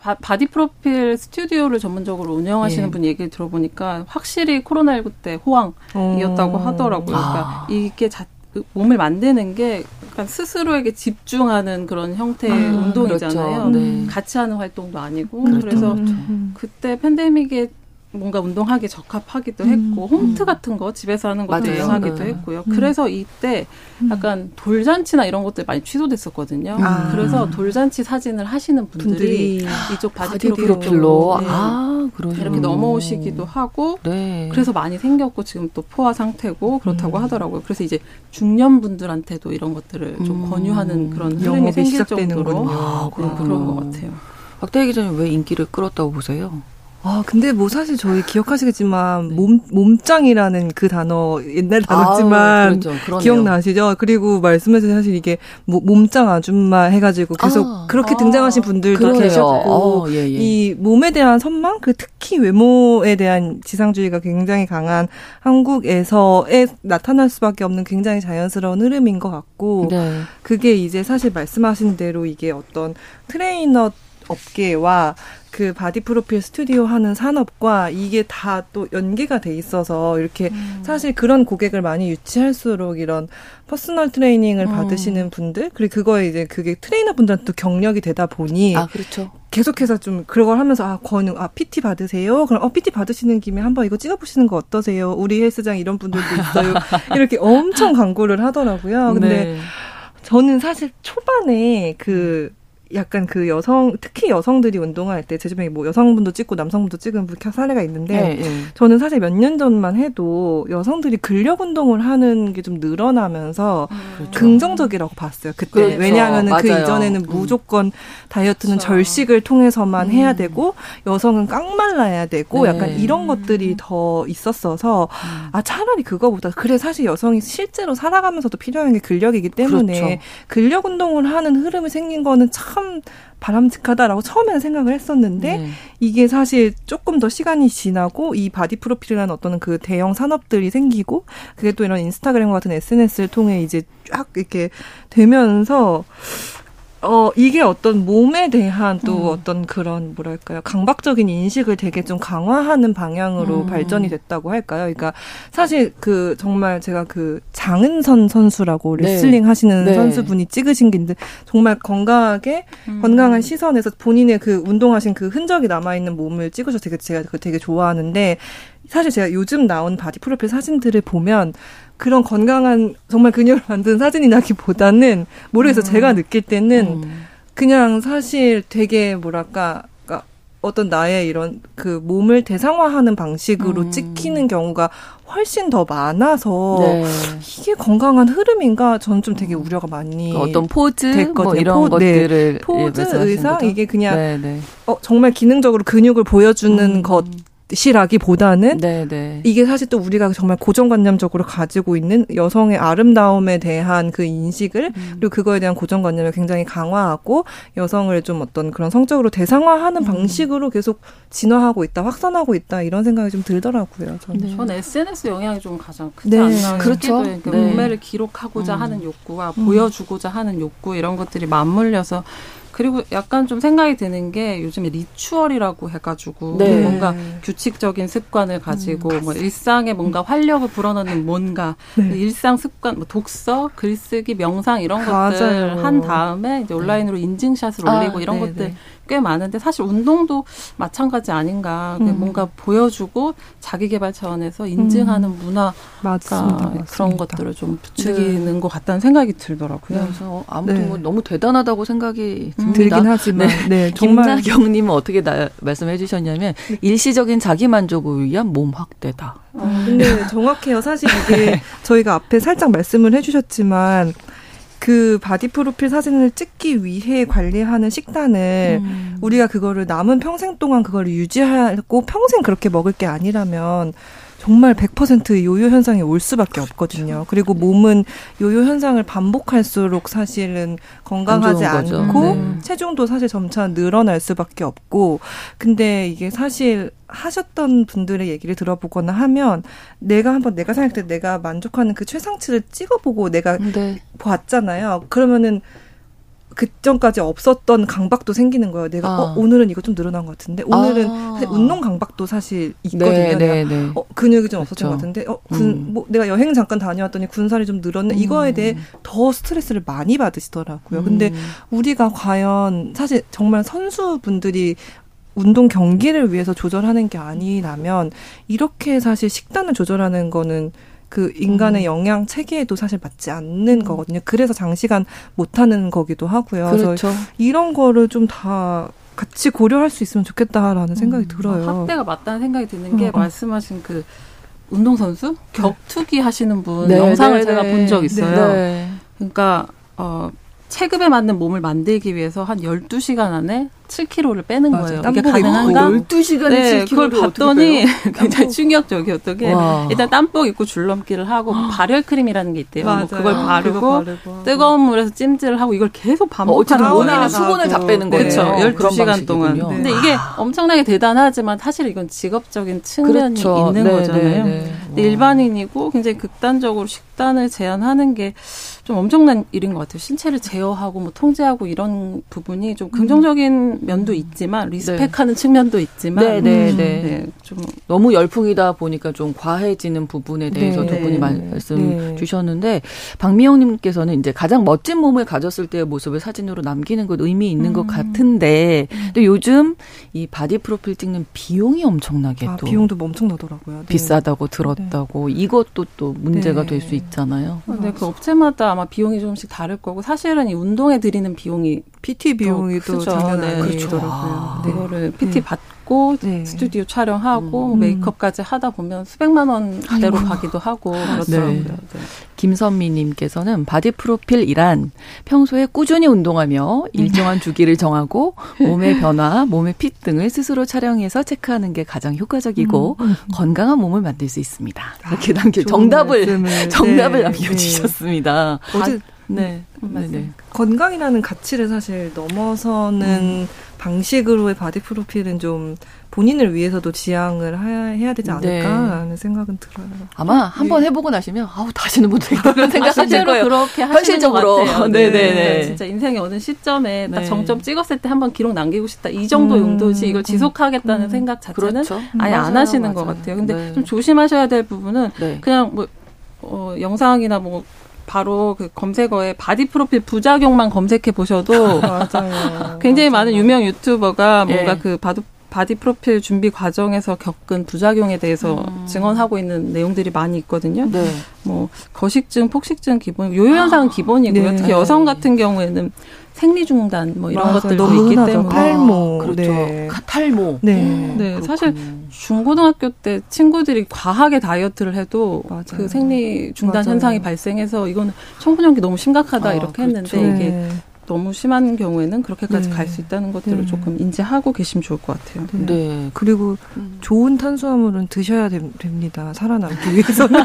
바디 프로필 스튜디오를 전문적으로 운영하시는 예. 분 얘기 들어보니까 확실히 코로나19 때 호황이었다고 오. 하더라고요. 그러니까 아. 이게 자, 몸을 만드는 게 스스로에게 집중하는 그런 형태의 아, 운동이잖아요. 그렇죠. 네. 같이 하는 활동도 아니고 그렇죠. 그래서 그렇죠. 그때 팬데믹에 뭔가 운동하기 적합하기도 음. 했고 홈트 음. 같은 거 집에서 하는 것도 유행하기도 네. 했고요. 음. 그래서 이때 음. 약간 돌잔치나 이런 것들 많이 취소됐었거든요. 아. 그래서 돌잔치 사진을 하시는 분들이, 분들이 이쪽 바디 프로필로 네. 아, 이렇게 넘어오시기도 하고 네. 그래서 많이 생겼고 지금 또 포화 상태고 그렇다고 음. 하더라고요. 그래서 이제 중년 분들한테도 이런 것들을 좀 음. 권유하는 그런 흐름이 생길 정도로 아, 네, 그런 것 같아요. 박다해 기자님 왜 인기를 끌었다고 보세요? 아, 근데 뭐 사실 저희 기억하시겠지만, 네. 몸, 몸짱이라는 그 단어, 옛날 단어지만, 아, 기억나시죠? 그리고 말씀하신 사실 이게 뭐, 몸짱 아줌마 해가지고 계속 아, 그렇게 아, 등장하신 분들도 그래요. 계셨고, 어, 예, 예. 이 몸에 대한 선망? 그 특히 외모에 대한 지상주의가 굉장히 강한 한국에서에 나타날 수밖에 없는 굉장히 자연스러운 흐름인 것 같고, 네. 그게 이제 사실 말씀하신 대로 이게 어떤 트레이너 업계와 그 바디 프로필 스튜디오 하는 산업과 이게 다 또 연계가 돼 있어서 이렇게 음. 사실 그런 고객을 많이 유치할수록 이런 personal training을 음. 받으시는 분들 그리고 그거에 이제 그게 트레이너 분들한테 또 경력이 되다 보니 아 그렇죠. 계속해서 좀 그런 걸 하면서 아 권유 아 PT 받으세요. 그럼 어 PT 받으시는 김에 한번 이거 찍어보시는 거 어떠세요? 우리 헬스장 이런 분들도 있어요. 이렇게 엄청 광고를 하더라고요. 근데 네. 저는 사실 초반에 그 약간 그 여성 특히 여성들이 운동할 때 제 주변에 뭐 여성분도 찍고 남성분도 찍은 사례가 있는데 네, 네. 저는 사실 몇 년 전만 해도 여성들이 근력 운동을 하는 게 좀 늘어나면서 음. 긍정적이라고 봤어요. 그때 그렇죠. 왜냐하면은 그 이전에는 음. 무조건 다이어트는 그렇죠. 절식을 통해서만 음. 해야 되고 여성은 깡말라야 되고 네. 약간 이런 것들이 더 있었어서 음. 아 차라리 그거보다 그래 사실 여성이 실제로 살아가면서도 필요한 게 근력이기 때문에 그렇죠. 근력 운동을 하는 흐름이 생긴 거는 참참 바람직하다라고 처음에는 생각을 했었는데 네. 이게 사실 조금 더 시간이 지나고 이 바디 프로필이라는 어떤 그 대형 산업들이 생기고 그게 또 이런 인스타그램 같은 SNS를 통해 이제 쫙 이렇게 되면서 어, 이게 어떤 몸에 대한 또 음. 어떤 그런 뭐랄까요. 강박적인 인식을 되게 좀 강화하는 방향으로 음. 발전이 됐다고 할까요? 그러니까 사실 그 정말 제가 그 장은실 선수라고 네. 레슬링 네. 하시는 네. 선수분이 찍으신 게 있는데 정말 건강하게 음. 건강한 시선에서 본인의 그 운동하신 그 흔적이 남아있는 몸을 찍으셔서 되게 제가 그 되게 좋아하는데 사실 제가 요즘 나온 바디 프로필 사진들을 보면 그런 건강한 정말 근육을 만든 사진이나기보다는 모르겠어 음. 제가 느낄 때는 음. 그냥 사실 되게 뭐랄까 그러니까 어떤 나의 이런 그 몸을 대상화하는 방식으로 음. 찍히는 경우가 훨씬 더 많아서 네. 이게 건강한 흐름인가 저는 좀 되게 우려가 많이 그 어떤 포즈 뭐 됐거든요. 뭐 이런 포, 네. 것들을 네. 포즈 의상? 이게 그냥 네, 네. 어 정말 기능적으로 근육을 보여주는 음. 것 시라기보다는 네네. 네. 이게 사실 또 우리가 정말 고정관념적으로 가지고 있는 여성의 아름다움에 대한 그 인식을 음. 그리고 그거에 대한 고정관념을 굉장히 강화하고 여성을 좀 어떤 그런 성적으로 대상화하는 음. 방식으로 계속 진화하고 있다, 확산하고 있다 이런 생각이 좀 들더라고요. 저는. 네. 저는 SNS 영향이 좀 가장 크지 네. 않나 그렇죠. 그 네. 몸매를 기록하고자 음. 하는 욕구와 음. 보여주고자 하는 욕구 이런 것들이 맞물려서 그리고 약간 좀 생각이 드는 게 요즘에 리추얼이라고 해가지고 네. 뭔가 규칙적인 습관을 가지고 음, 뭐 일상에 뭔가 활력을 불어넣는 뭔가 네. 그 일상 습관, 뭐 독서, 글쓰기, 명상 이런 것들 맞아요. 한 다음에 이제 온라인으로 네. 인증샷을 올리고 아, 이런 네네. 것들 꽤 많은데 사실 운동도 마찬가지 아닌가 음. 뭔가 보여주고 자기 개발 차원에서 인증하는 음. 문화가 맞습니다. 그런 것들을 좀 부추기는 네. 것 같다는 생각이 들더라고요. 네. 그래서 아무튼 네. 뭐 너무 대단하다고 생각이 듭니다. 들긴 하지만 네, 네 정말 김나경님은 어떻게 나, 말씀해 주셨냐면 네. 일시적인 자기 만족을 위한 몸 학대다. 어, 근데 정확해요. 사실 이게 저희가 앞에 살짝 말씀을 해주셨지만 그 바디 프로필 사진을 찍기 위해 관리하는 식단을 음. 우리가 그거를 남은 평생 동안 그걸 유지하고 평생 그렇게 먹을 게 아니라면 정말 100% 요요 현상이 올 수밖에 없거든요. 그리고 몸은 요요 현상을 반복할수록 사실은 건강하지 않고 네. 체중도 사실 점차 늘어날 수밖에 없고 근데 이게 사실 하셨던 분들의 얘기를 들어보거나 하면 내가 한번 내가 생각할 때 내가 만족하는 그 최상치를 찍어보고 내가 네. 봤잖아요. 그러면은 그전까지 없었던 강박도 생기는 거예요. 내가 아. 어, 오늘은 이거 좀 늘어난 것 같은데 오늘은 아. 사실 운동 강박도 사실 있거든요. 네, 네, 네. 어, 근육이 좀 없었던 것 같은데 어, 군, 음. 뭐 내가 여행 잠깐 다녀왔더니 군살이 좀 늘었네. 음. 이거에 대해 더 스트레스를 많이 받으시더라고요. 음. 근데 우리가 과연 사실 정말 선수분들이 운동 경기를 위해서 조절하는 게 아니라면 이렇게 사실 식단을 조절하는 거는 그 인간의 음. 영양 체계에도 사실 맞지 않는 음. 거거든요. 그래서 장시간 못 하는 거기도 하고요. 그렇죠. 이런 거를 좀 다 같이 고려할 수 있으면 좋겠다라는 생각이 음. 들어요. 아, 확대가 맞다는 생각이 드는 게 어, 어. 말씀하신 그 운동선수 네. 격투기 하시는 분 네, 영상을 네, 제가 네. 본적 있어요. 네. 그러니까 어 체급에 맞는 몸을 만들기 위해서 한 12시간 안에 7kg를 빼는 맞아요. 거예요. 이게 가능한가? 12시간에 네, 7kg를 그걸 봤더니 굉장히 충격적이었던 게 와. 일단 땀복 입고 줄넘기를 하고 발열 크림이라는 게 있대요. 뭐 그걸 바르고, 바르고, 뜨거운 물에서 찜질을 하고 이걸 계속 반복하는 어, 거예요. 수분을 다 빼는 거예요. 그렇죠. 12시간 동안. 네. 근데 이게 엄청나게 대단하지만 사실 이건 직업적인 측면이 그렇죠. 있는 네, 거잖아요. 네, 네. 근데 일반인이고 굉장히 극단적으로 식단을 제한하는 게 좀 엄청난 일인 것 같아요. 신체를 제어하고 뭐 통제하고 이런 부분이 좀 긍정적인 면도 있지만 respect하는 네. 측면도 있지만 네, 네, 음, 네. 네. 좀 너무 열풍이다 보니까 좀 과해지는 부분에 대해서 네. 두 분이 말씀 네. 주셨는데 박미영님께서는 이제 가장 멋진 몸을 가졌을 때의 모습을 사진으로 남기는 것 의미 있는 음. 것 같은데 또 요즘 이 바디 프로필 찍는 비용이 엄청나게 아, 또 비용도 엄청 나더라고요. 비싸다고 들었다고 이것도 또 문제가 될 수 있잖아요. 네, 그 업체마다 아마 비용이 조금씩 다를 거고 사실은 이 운동에 들이는 비용이 PT 비용이 또 장난 네. 아니더라고요. 아, 네. 그거를 PT 네. 받고 네. 스튜디오 촬영하고 음. 메이크업까지 하다 보면 수백만 원대로 가기도 하고 그렇더라고요. 네. 네. 김선미님께서는 바디 프로필이란 평소에 꾸준히 운동하며 일정한 주기를 정하고 몸의 변화, 몸의 fit 등을 스스로 촬영해서 체크하는 게 가장 효과적이고 음. 음. 건강한 몸을 만들 수 있습니다. 이렇게 남겨 정답을 정답을 남겨주셨습니다. 어제 네. 음, 네. 건강이라는 가치를 사실 넘어서는 음. 방식으로의 바디 프로필은 좀 본인을 위해서도 지양을 해야 되지 않을까라는 네. 생각은 들어요. 아마 한번 네. 해보고 나시면 아우 다시는 못하겠다 그런 생각하실 아, 거예요. 그렇게 현실적으로. 네네네. 네, 네. 진짜 인생의 어느 시점에 딱 네. 정점 찍었을 때 한번 기록 남기고 싶다. 이 정도 음. 용도지 이걸 지속하겠다는 음. 생각 자체는 그렇죠. 아예 맞아요, 안 하시는 맞아요. 것 같아요. 근데 좀 조심하셔야 될 부분은 그냥 뭐 어, 영상이나 뭐 바로 그 검색어에 바디 프로필 부작용만 검색해 보셔도. 굉장히. 많은 유명 유튜버가 뭔가 예. 그 바디 바디 프로필 준비 과정에서 겪은 부작용에 대해서 음. 증언하고 있는 내용들이 많이 있거든요. 네. 뭐 거식증, 폭식증 기본, 요요 현상은 기본이고요. 네. 특히 여성 같은 경우에는 생리 중단 뭐 이런 맞아, 것들도 있기 흔하죠. 때문에 탈모, 아, 그렇죠. 네. 탈모. 네, 음, 네. 사실 중고등학교 때 친구들이 과하게 다이어트를 해도 맞아요. 그 생리 중단 맞아요. 현상이 발생해서 이거는 청소년기 너무 심각하다 아, 이렇게 그렇죠. 했는데 이게 네. 너무 심한 경우에는 그렇게까지 네. 갈수 있다는 것들을 네. 조금 인지하고 계시면 좋을 것 같아요. 네. 네. 그리고 음. 좋은 탄수화물은 드셔야 되, 됩니다. 살아남기 위해서는.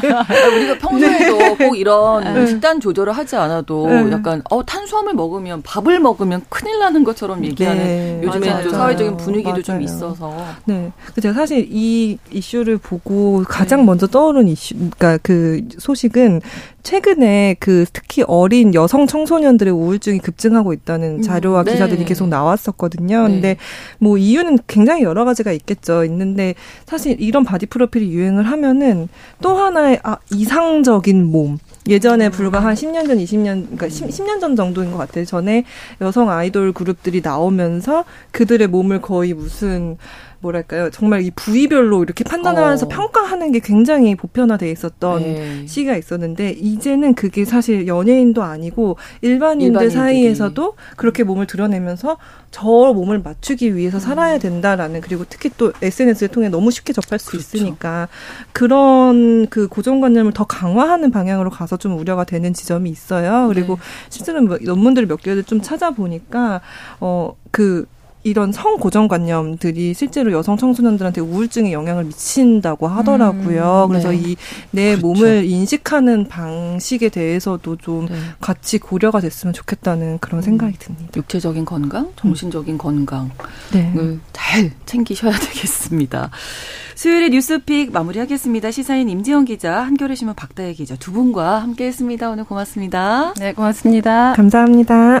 우리가 평소에도 네. 꼭 이런 네. 식단 조절을 하지 않아도 네. 약간 어 탄수화물 먹으면 밥을 먹으면 큰일 나는 것처럼 얘기하는 요즘에 또 사회적인 분위기도 맞아요. 좀 있어서. 네. 제가 사실 이 이슈를 보고 가장 먼저 떠오른 이슈, 그러니까 그 소식은 최근에 그 특히 어린 여성 청소년들의 우울증이 급증 갈등하고 있다는 음. 자료와 음, 네. 기사들이 계속 나왔었거든요. 네. 근데 뭐 이유는 굉장히 여러 가지가 있겠죠. 있는데 사실 이런 바디 프로필이 유행을 하면은 또 하나의 아, 이상적인 몸 예전에 불과 한 10년 전, 20년, 그러니까 10, 10년 전 정도인 것 같아요. 전에 여성 아이돌 그룹들이 나오면서 그들의 몸을 거의 무슨 뭐랄까요 정말 이 부위별로 이렇게 판단하면서 어. 평가하는 게 굉장히 보편화돼 있었던 네. 시기가 있었는데 이제는 그게 사실 연예인도 아니고 일반인들 일반인들이. 사이에서도 그렇게 몸을 드러내면서 저 몸을 맞추기 위해서 살아야 된다라는 그리고 특히 또 SNS를 통해 너무 쉽게 접할 수 그렇죠. 있으니까 그런 그 고정관념을 더 강화하는 방향으로 가서 좀 우려가 되는 지점이 있어요. 그리고 네. 실제로 뭐 논문들을 몇 개를 좀 찾아보니까 어그 이런 성 고정관념들이 실제로 여성 청소년들한테 우울증에 영향을 미친다고 하더라고요. 음, 그래서 네. 이내 그렇죠. 몸을 인식하는 방식에 대해서도 좀 네. 같이 고려가 됐으면 좋겠다는 그런 음, 생각이 듭니다. 육체적인 건강, 정신적인 음. 건강을 네. 잘 챙기셔야 되겠습니다. 수요일에 뉴스픽 마무리하겠습니다. 시사인 임지영 기자, 한겨레 신문 박다혜 기자 두 분과 함께했습니다. 오늘 고맙습니다. 네, 고맙습니다. 감사합니다.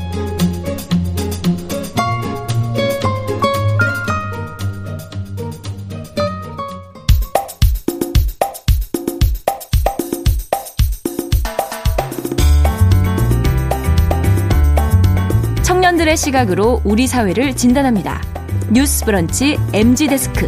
청년들의 시각으로 우리 사회를 진단합니다. 뉴스 브런치 MZ 데스크.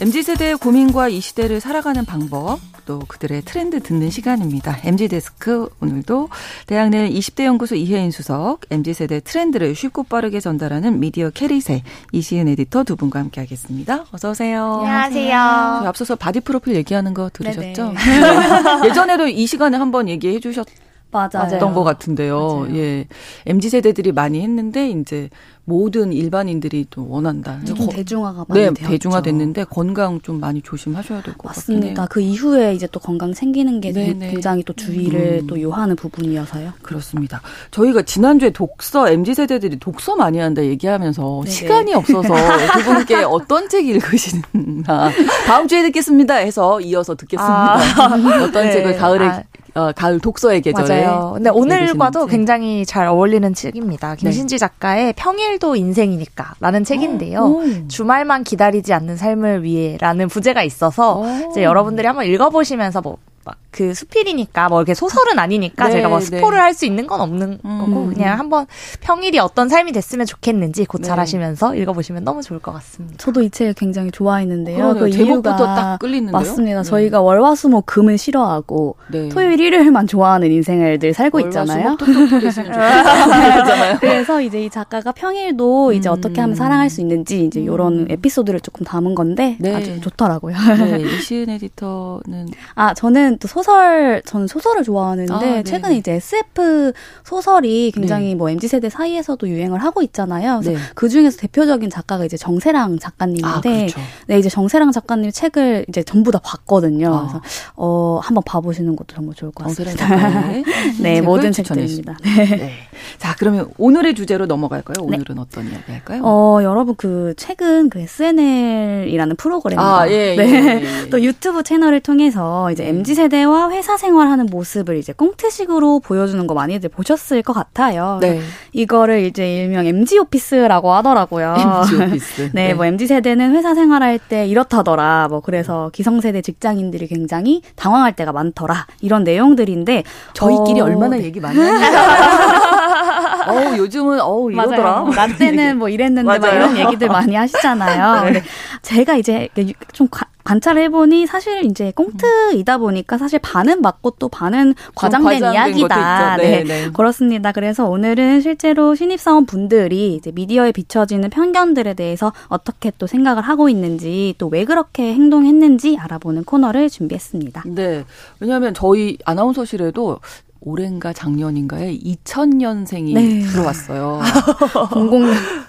MZ 세대의 고민과 이 시대를 살아가는 방법, 또 그들의 트렌드 듣는 시간입니다. MZ 데스크 오늘도 대학내일 20대 연구소 이혜인 수석, MZ 세대 트렌드를 쉽고 빠르게 전달하는 미디어 캐릿의 이시은 에디터 두 분과 함께하겠습니다. 어서 오세요. 안녕하세요. 앞서서 바디 프로필 얘기하는 거 들으셨죠? 예전에도 이 시간에 한번 얘기해 주셨. 맞아요. 것 같은데요. 맞아요. 예. MZ 세대들이 많이 했는데 이제 모든 일반인들이 또 원한다. 조금 대중화가 많이 네, 되었죠. 대중화 됐는데 건강 좀 많이 조심하셔야 될 것 같습니다. 그 이후에 이제 또 건강 생기는 게 네네. 굉장히 또 주의를 음. 또 요하는 부분이어서요. 그렇습니다. 저희가 지난주에 독서 MZ 세대들이 독서 많이 한다 얘기하면서 네네. 시간이 없어서 두 분께 어떤 책 읽으시나 다음 주에 듣겠습니다 해서 이어서 듣겠습니다. 아. 어떤 네. 책을 가을에 아. 어, 가을 독서의 계절에. 맞아요. 근데 오늘과도 굉장히 잘 어울리는 책입니다. 네. 김신지 네. 작가의 평일도 인생이니까라는 책인데요. 오. 주말만 기다리지 않는 삶을 위해라는 부제가 있어서 이제 여러분들이 한번 읽어보시면서 뭐 막 그 수필이니까 뭐 이렇게 소설은 아니니까 네, 제가 뭐 네. 스포를 네. 할수 있는 건 없는 음. 거고 그냥 한번 평일이 어떤 삶이 됐으면 좋겠는지 고찰하시면서 네. 읽어보시면 너무 좋을 것 같습니다. 저도 이책 굉장히 좋아했는데요. 그 이유가 딱 끌리는데요. 맞습니다. 네. 저희가 월화수목 금을 싫어하고 네. 토요일 일요일만 좋아하는 인생을 늘 살고 있잖아요. 그래서 이제 이 작가가 평일도 이제 음. 어떻게 하면 사랑할 수 있는지 이제 이런 음. 에피소드를 조금 담은 건데 아주 좋더라고요. 이시은 에디터는 아 저는 또 소설 저는 소설을 좋아하는데 아, 네, 최근에 네. 이제 SF 소설이 굉장히 네. 뭐 mz 세대 사이에서도 유행을 하고 있잖아요. 그래서 네. 그 중에서 대표적인 작가가 이제 정세랑 작가님인데, 아, 그렇죠. 네 이제 정세랑 작가님 책을 이제 전부 다 봤거든요. 아. 그래서 어 한번 봐보시는 것도 정말 좋을 것 같습니다. 네 모든 책들입니다. 네. 자 그러면 오늘의 주제로 넘어갈까요? 오늘은 어떤 이야기 할까요? 어 여러분 그 최근 그 SNL이라는 프로그램과 아, 예, 예, 네. 예, 예. 또 유튜브 채널을 통해서 이제 mz 세대 세대와 회사 생활하는 모습을 이제 꽁트식으로 보여주는 거 많이들 보셨을 것 같아요. 네. 이거를 이제 일명 MG 오피스라고 하더라고요. MG 오피스. 네, 네, 뭐 MG 세대는 회사 생활할 때 이렇다더라. 뭐 그래서 기성세대 직장인들이 굉장히 당황할 때가 많더라. 이런 내용들인데 저희끼리 어, 얼마나 네. 얘기 많이 하니까. 어 요즘은 어우 이러더라. 맞아요. 나 때는 뭐 이랬는데 막 이런 얘기들 많이 하시잖아요. 네. 제가 이제 좀 관찰을 해보니 사실 이제 꽁트이다 보니까 사실 반은 맞고 또 반은 과장된 이야기다. 네, 네, 네, 그렇습니다. 그래서 오늘은 실제로 신입사원 분들이 이제 미디어에 비춰지는 편견들에 대해서 어떻게 또 생각을 하고 있는지 또 왜 그렇게 행동했는지 알아보는 코너를 준비했습니다. 네. 왜냐하면 저희 아나운서실에도 올해인가 작년인가에 2000년생이 네. 들어왔어요. 00년.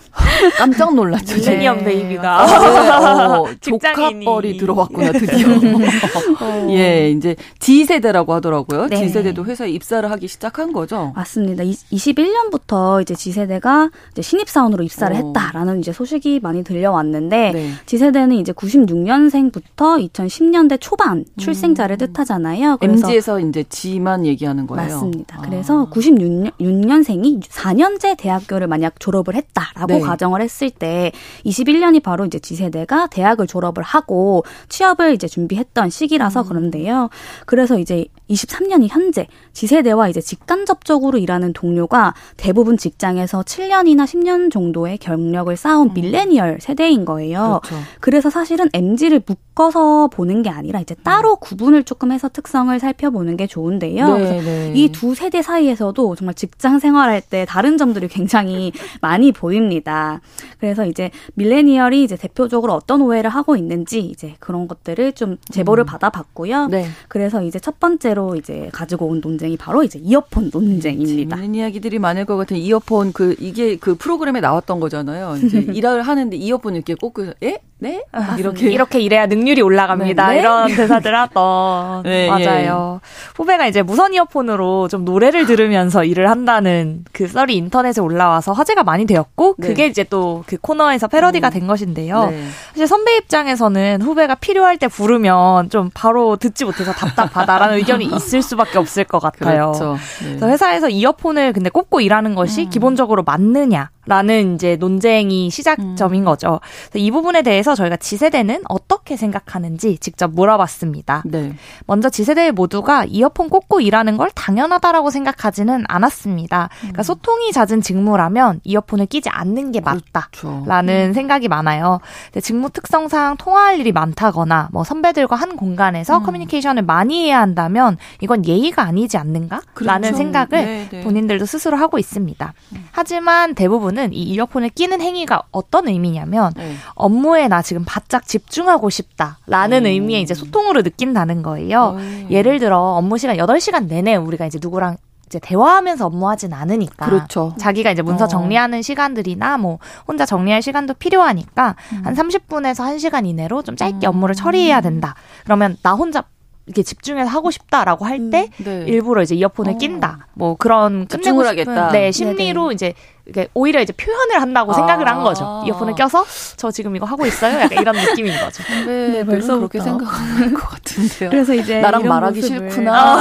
깜짝 놀랐죠. 밀레니엄 네. 베이비가. 아, 네. 어, 조카뻘이 들어왔구나, 드디어. 어. 예, 이제 G세대라고 하더라고요. 네. G세대도 회사에 입사를 하기 시작한 거죠. 맞습니다. 21년부터 이제 G세대가 이제 신입 사원으로 입사를 어. 했다라는 이제 소식이 많이 들려왔는데 네. G세대는 이제 96년생부터 2010년대 초반 출생자를 음. 뜻하잖아요. 그래서 MG에서 이제 G만 얘기하는 거예요. 맞습니다. 아. 그래서 96년생이 4년제 대학교를 만약 졸업을 했다라고 네. 가정 을 했을 때 21년이 바로 이제 지세대가 대학을 졸업을 하고 취업을 이제 준비했던 시기라서 음. 그런데요. 그래서 이제 23년이 현재 지세대와 이제 직간접적으로 일하는 동료가 대부분 직장에서 7년이나 10년 정도의 경력을 쌓은 음. 밀레니얼 세대인 거예요. 그렇죠. 그래서 사실은 MZ를 묶어서 보는 게 아니라 이제 따로 음. 구분을 조금 해서 특성을 살펴보는 게 좋은데요. 네, 네. 이두 세대 사이에서도 정말 직장 생활할 때 다른 점들이 굉장히 많이 보입니다. 그래서 이제 밀레니얼이 이제 대표적으로 어떤 오해를 하고 있는지 이제 그런 것들을 좀 제보를 음. 받아봤고요. 네. 그래서 이제 첫 번째 로 이제 가지고 온 논쟁이 바로 이제 이어폰 논쟁입니다. 재밌는 이야기들이 많을 것 같은 이어폰 그 이게 그 프로그램에 나왔던 거잖아요. 이제 일을 하는데 이어폰 이렇게 꽂고 에? 네? 아, 이렇게 이렇게 일해야 능률이 올라갑니다. 네, 네? 이런 대사들 하던 네, 맞아요. 예. 후배가 이제 무선 이어폰으로 좀 노래를 들으면서 일을 한다는 그 썰이 인터넷에 올라와서 화제가 많이 되었고 네. 그게 이제 또 그 코너에서 패러디가 음. 된 것인데요. 네. 사실 선배 입장에서는 후배가 필요할 때 부르면 좀 바로 듣지 못해서 답답하다라는 의견이 있을 수밖에 없을 것 같아요. 그렇죠. 네. 회사에서 이어폰을 근데 꼽고 일하는 것이 음. 기본적으로 맞느냐 라는 이제 논쟁이 시작점인 음. 거죠. 이 부분에 대해서 저희가 지세대는 어떻게 생각하는지 직접 물어봤습니다. 네. 먼저 지세대 모두가 이어폰 꽂고 일하는 걸 당연하다라고 생각하지는 않았습니다. 그러니까 음. 소통이 잦은 직무라면 이어폰을 끼지 않는 게 맞다라는 그렇죠. 음. 생각이 많아요. 직무 특성상 통화할 일이 많다거나 뭐 선배들과 한 공간에서 음. 커뮤니케이션을 많이 해야 한다면 이건 예의가 아니지 않는가라는 그렇죠. 생각을 네, 네. 본인들도 스스로 하고 있습니다. 음. 하지만 대부분 이거는 이 이어폰을 끼는 행위가 어떤 의미냐면 네. 업무에 나 지금 바짝 집중하고 싶다라는 오. 의미의 이제 소통으로 느낀다는 거예요. 오. 예를 들어 업무 시간 8시간 내내 우리가 이제 누구랑 이제 대화하면서 업무하진 않으니까. 그렇죠. 자기가 이제 문서 어. 정리하는 시간들이나 뭐 혼자 정리할 시간도 필요하니까 음. 한 30분에서 1시간 이내로 좀 짧게 음. 업무를 처리해야 된다. 그러면 나 혼자 이렇게 집중해서 하고 싶다라고 할때 음, 네. 일부러 이제 이어폰을 어. 낀다. 뭐 그런 끝내고 싶은 하겠다. 네, 심리로 네네. 이제 이게 오히려 이제 표현을 한다고 아. 생각을 한 거죠. 이어폰을 껴서 저 지금 이거 하고 있어요. 약간 이런 느낌인 거죠. 네, 네 벌써 그렇게 생각하는 것 같은데요. 그래서 이제 나랑 말하기 모습을. 싫구나.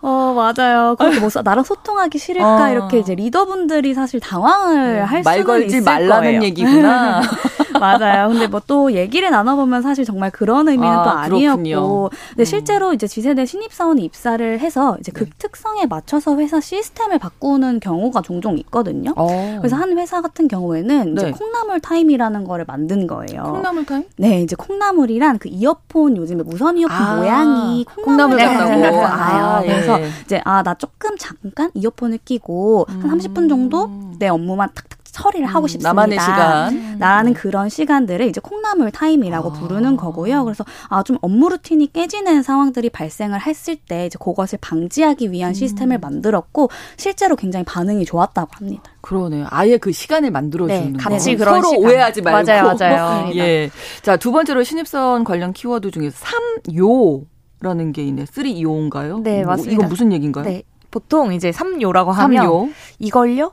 어 맞아요. 그렇게 뭐 나랑 소통하기 싫을까 어. 이렇게 이제 리더분들이 사실 당황을 네. 할 수는 걸지 있을 말라는 거예요. 얘기구나. 맞아요. 근데 뭐 또 얘기를 나눠보면 사실 정말 그런 의미는 아, 또 아니었고, 그렇군요. 근데 음. 실제로 이제 Z세대 신입 사원이 입사를 해서 이제 그 네. 특성에 맞춰서 회사 시스템을 바꾸는 경우가 종종 종 있거든요. 오. 어. 그래서 한 회사 같은 경우에는 네. 이제 콩나물 타임이라는 거를 만든 거예요. 콩나물 타임? 네, 이제 콩나물이란 그 이어폰 요즘에 무선 이어폰 아. 모양이 콩나물, 같다고. 아, 그래서 예. 이제 아 나 조금 잠깐 이어폰을 끼고 음. 한 30분 정도 내 업무만 탁탁 처리를 하고 음, 싶습니다. 나만의 시간. 나라는 그런 시간들을 이제 콩나물 타임이라고 아. 부르는 거고요. 그래서 아, 좀 업무 루틴이 깨지는 상황들이 발생을 했을 때 이제 그것을 방지하기 위한 음. 시스템을 만들었고 실제로 굉장히 반응이 좋았다고 합니다. 그러네요. 아예 그 시간을 만들어주는 네, 같이 그런 서로 시간. 오해하지 말고. 맞아요, 맞아요. 예. 자, 두 번째로 신입사원 관련 키워드 중에서 3요. 라는 게 있네. 3요인가요? 네, 뭐, 맞습니다. 이건 무슨 얘기인가요? 네. 보통 이제 3요라고 하면 3요? 이걸요?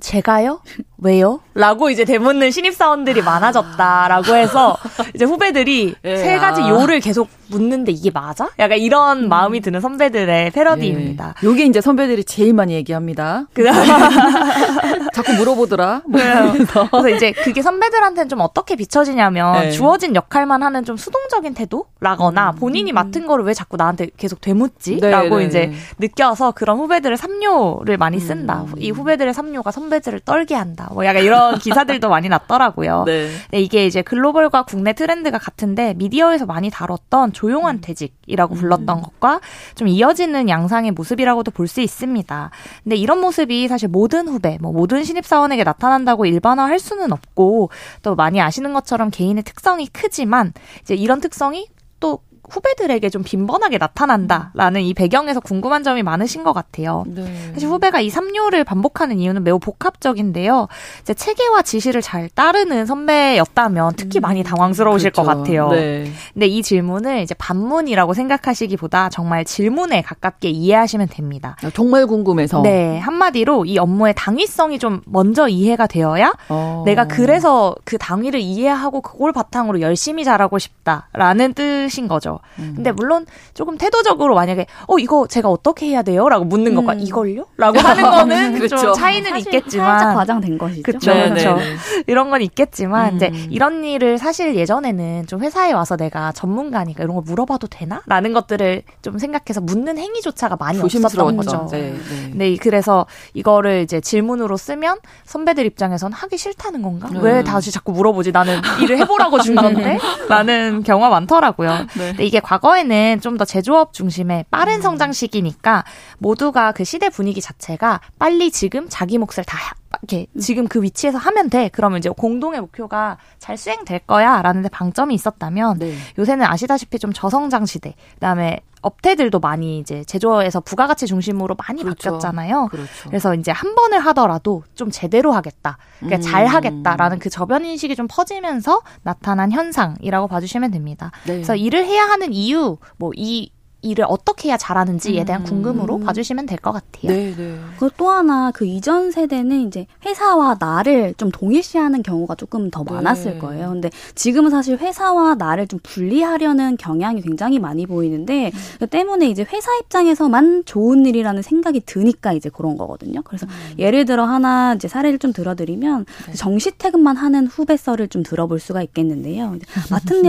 제가요? 왜요? 라고 이제 대묻는 신입사원들이 많아졌다라고 해서 이제 후배들이 예, 세 가지 아. 요를 계속 묻는데 이게 맞아? 약간 이런 음. 마음이 드는 선배들의 패러디입니다. 예. 요게 이제 선배들이 제일 많이 얘기합니다. 자꾸 물어보더라. 뭐 그래서 이제 그게 선배들한테는 좀 어떻게 비춰지냐면 네. 주어진 역할만 하는 좀 수동적인 태도라거나 음. 본인이 맡은 거를 왜 자꾸 나한테 계속 되묻지? 네, 라고 네, 이제 네. 느껴서 그런 후배들의 삼요를 많이 쓴다. 음. 이 후배들의 삼요가 선배들을 떨게 한다. 뭐 약간 이런 기사들도 많이 났더라고요. 네. 네. 이게 이제 글로벌과 국내 트렌드가 같은데 미디어에서 많이 다뤘던 조용한 음. 퇴직이라고 음. 불렀던 것과 좀 이어지는 양상의 모습이라고도 볼 수 있습니다. 근데 이런 모습이 사실 모든 후배, 뭐 모든 신입사원에게 나타난다고 일반화할 수는 없고 또 많이 아시는 것처럼 개인의 특성이 크지만 이제 이런 특성이 또 후배들에게 좀 빈번하게 나타난다라는 이 배경에서 궁금한 점이 많으신 것 같아요. 네. 사실 후배가 이 삼료를 반복하는 이유는 매우 복합적인데요. 이제 체계와 지시를 잘 따르는 선배였다면 특히 많이 음, 당황스러우실 그렇죠. 것 같아요. 네. 근데 이 질문을 이제 반문이라고 생각하시기보다 정말 질문에 가깝게 이해하시면 됩니다. 아, 정말 궁금해서. 네, 한마디로 이 업무의 당위성이 좀 먼저 이해가 되어야 어. 내가 그래서 그 당위를 이해하고 그걸 바탕으로 열심히 잘하고 싶다라는 뜻인 거죠. 음. 근데 물론 조금 태도적으로 만약에 어 이거 제가 어떻게 해야 돼요?라고 묻는 음. 것과 이걸요?라고 하는 거는 그렇죠. 좀 차이는 있겠지만 살짝 과장된 것이죠. 그렇죠. 그렇죠. 이런 건 있겠지만 음. 이제 이런 일을 사실 예전에는 좀 회사에 와서 내가 전문가니까 이런 걸 물어봐도 되나?라는 것들을 좀 생각해서 묻는 행위조차가 많이 없었던 거죠. 네, 네. 네, 그래서 이거를 이제 질문으로 쓰면 선배들 입장에선 하기 싫다는 건가? 네. 왜 다시 자꾸 물어보지? 나는 일을 해보라고 준 건데? 라는 경우가 많더라고요. 네. 이게 과거에는 좀 더 제조업 중심의 빠른 음. 성장 시기니까 모두가 그 시대 분위기 자체가 빨리 지금 자기 몫을 다 이렇게 지금 그 위치에서 하면 돼. 그러면 이제 공동의 목표가 잘 수행될 거야. 라는 데 방점이 있었다면 네. 요새는 아시다시피 좀 저성장 시대. 그다음에 업태들도 많이 이제 제조에서 부가가치 중심으로 많이 그렇죠. 바뀌었잖아요. 그렇죠. 그래서 이제 한 번을 하더라도 좀 제대로 하겠다. 그러니까 음. 잘 하겠다라는 그 저변 인식이 좀 퍼지면서 나타난 현상이라고 봐주시면 됩니다. 네. 그래서 일을 해야 하는 이유, 뭐 이 일을 어떻게 해야 잘하는지에 대한 음. 궁금으로 봐주시면 될 것 같아요. 네, 네. 그또 하나 그 이전 세대는 이제 회사와 나를 좀 동일시하는 경우가 조금 더 네. 많았을 거예요. 근데 지금은 사실 회사와 나를 좀 분리하려는 경향이 굉장히 많이 보이는데 음. 그 때문에 이제 회사 입장에서만 좋은 일이라는 생각이 드니까 이제 그런 거거든요. 그래서 음. 예를 들어 하나 이제 사례를 좀 들어드리면 네. 정시 퇴근만 하는 후배설을 좀 들어볼 수가 있겠는데요. 맡은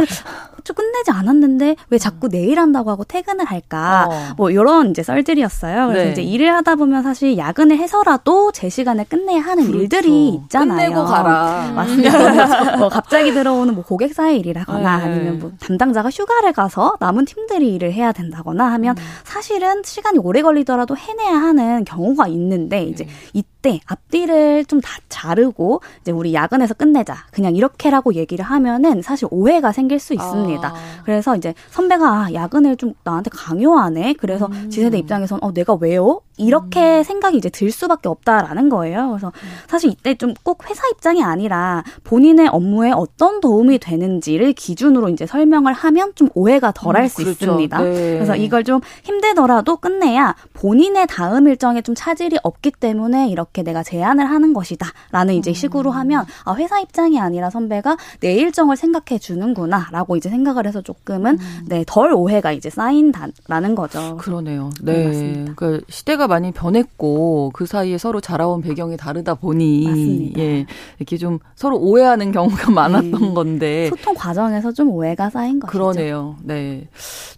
좀 끝내지 않았는데 왜 자꾸 내일 한다고 하고 퇴근을 할까? 어. 뭐 이런 이제 썰들이었어요. 그래서 네. 이제 일을 하다 보면 사실 야근을 해서라도 제 시간에 끝내야 하는 그렇죠. 일들이 있잖아요. 끝내고 가라. 맞습니다. 뭐 갑자기 들어오는 뭐 고객사의 일이라거나 네. 아니면 뭐 담당자가 휴가를 가서 남은 팀들이 일을 해야 된다거나 하면 음. 사실은 시간이 오래 걸리더라도 해내야 하는 경우가 있는데 이제 네. 때 앞뒤를 좀 다 자르고 이제 우리 야근해서 끝내자. 그냥 이렇게라고 얘기를 하면은 사실 오해가 생길 수 있습니다. 아. 그래서 이제 선배가 아, 야근을 좀 나한테 강요하네. 그래서 음. 지세대 입장에서는 어 내가 왜요? 이렇게 음. 생각이 이제 들 수밖에 없다라는 거예요. 그래서 음. 사실 이때 좀 꼭 회사 입장이 아니라 본인의 업무에 어떤 도움이 되는지를 기준으로 이제 설명을 하면 좀 오해가 덜할 음, 수 그렇죠. 있습니다. 네. 그래서 이걸 좀 힘들더라도 끝내야 본인의 다음 일정에 좀 차질이 없기 때문에 이렇게 내가 제안을 하는 것이다라는 이제 음. 식으로 하면 아 회사 입장이 아니라 선배가 내 일정을 생각해 주는구나라고 이제 생각을 해서 조금은 음. 네덜 오해가 이제 쌓인다라는 거죠. 그러네요. 네. 네그 시대가 많이 변했고 그 사이에 서로 자라온 배경이 다르다 보니 맞습니다. 예 이렇게 좀 서로 오해하는 경우가 많았던 음. 건데 소통 과정에서 좀 오해가 쌓인 거죠. 그러네요. 네,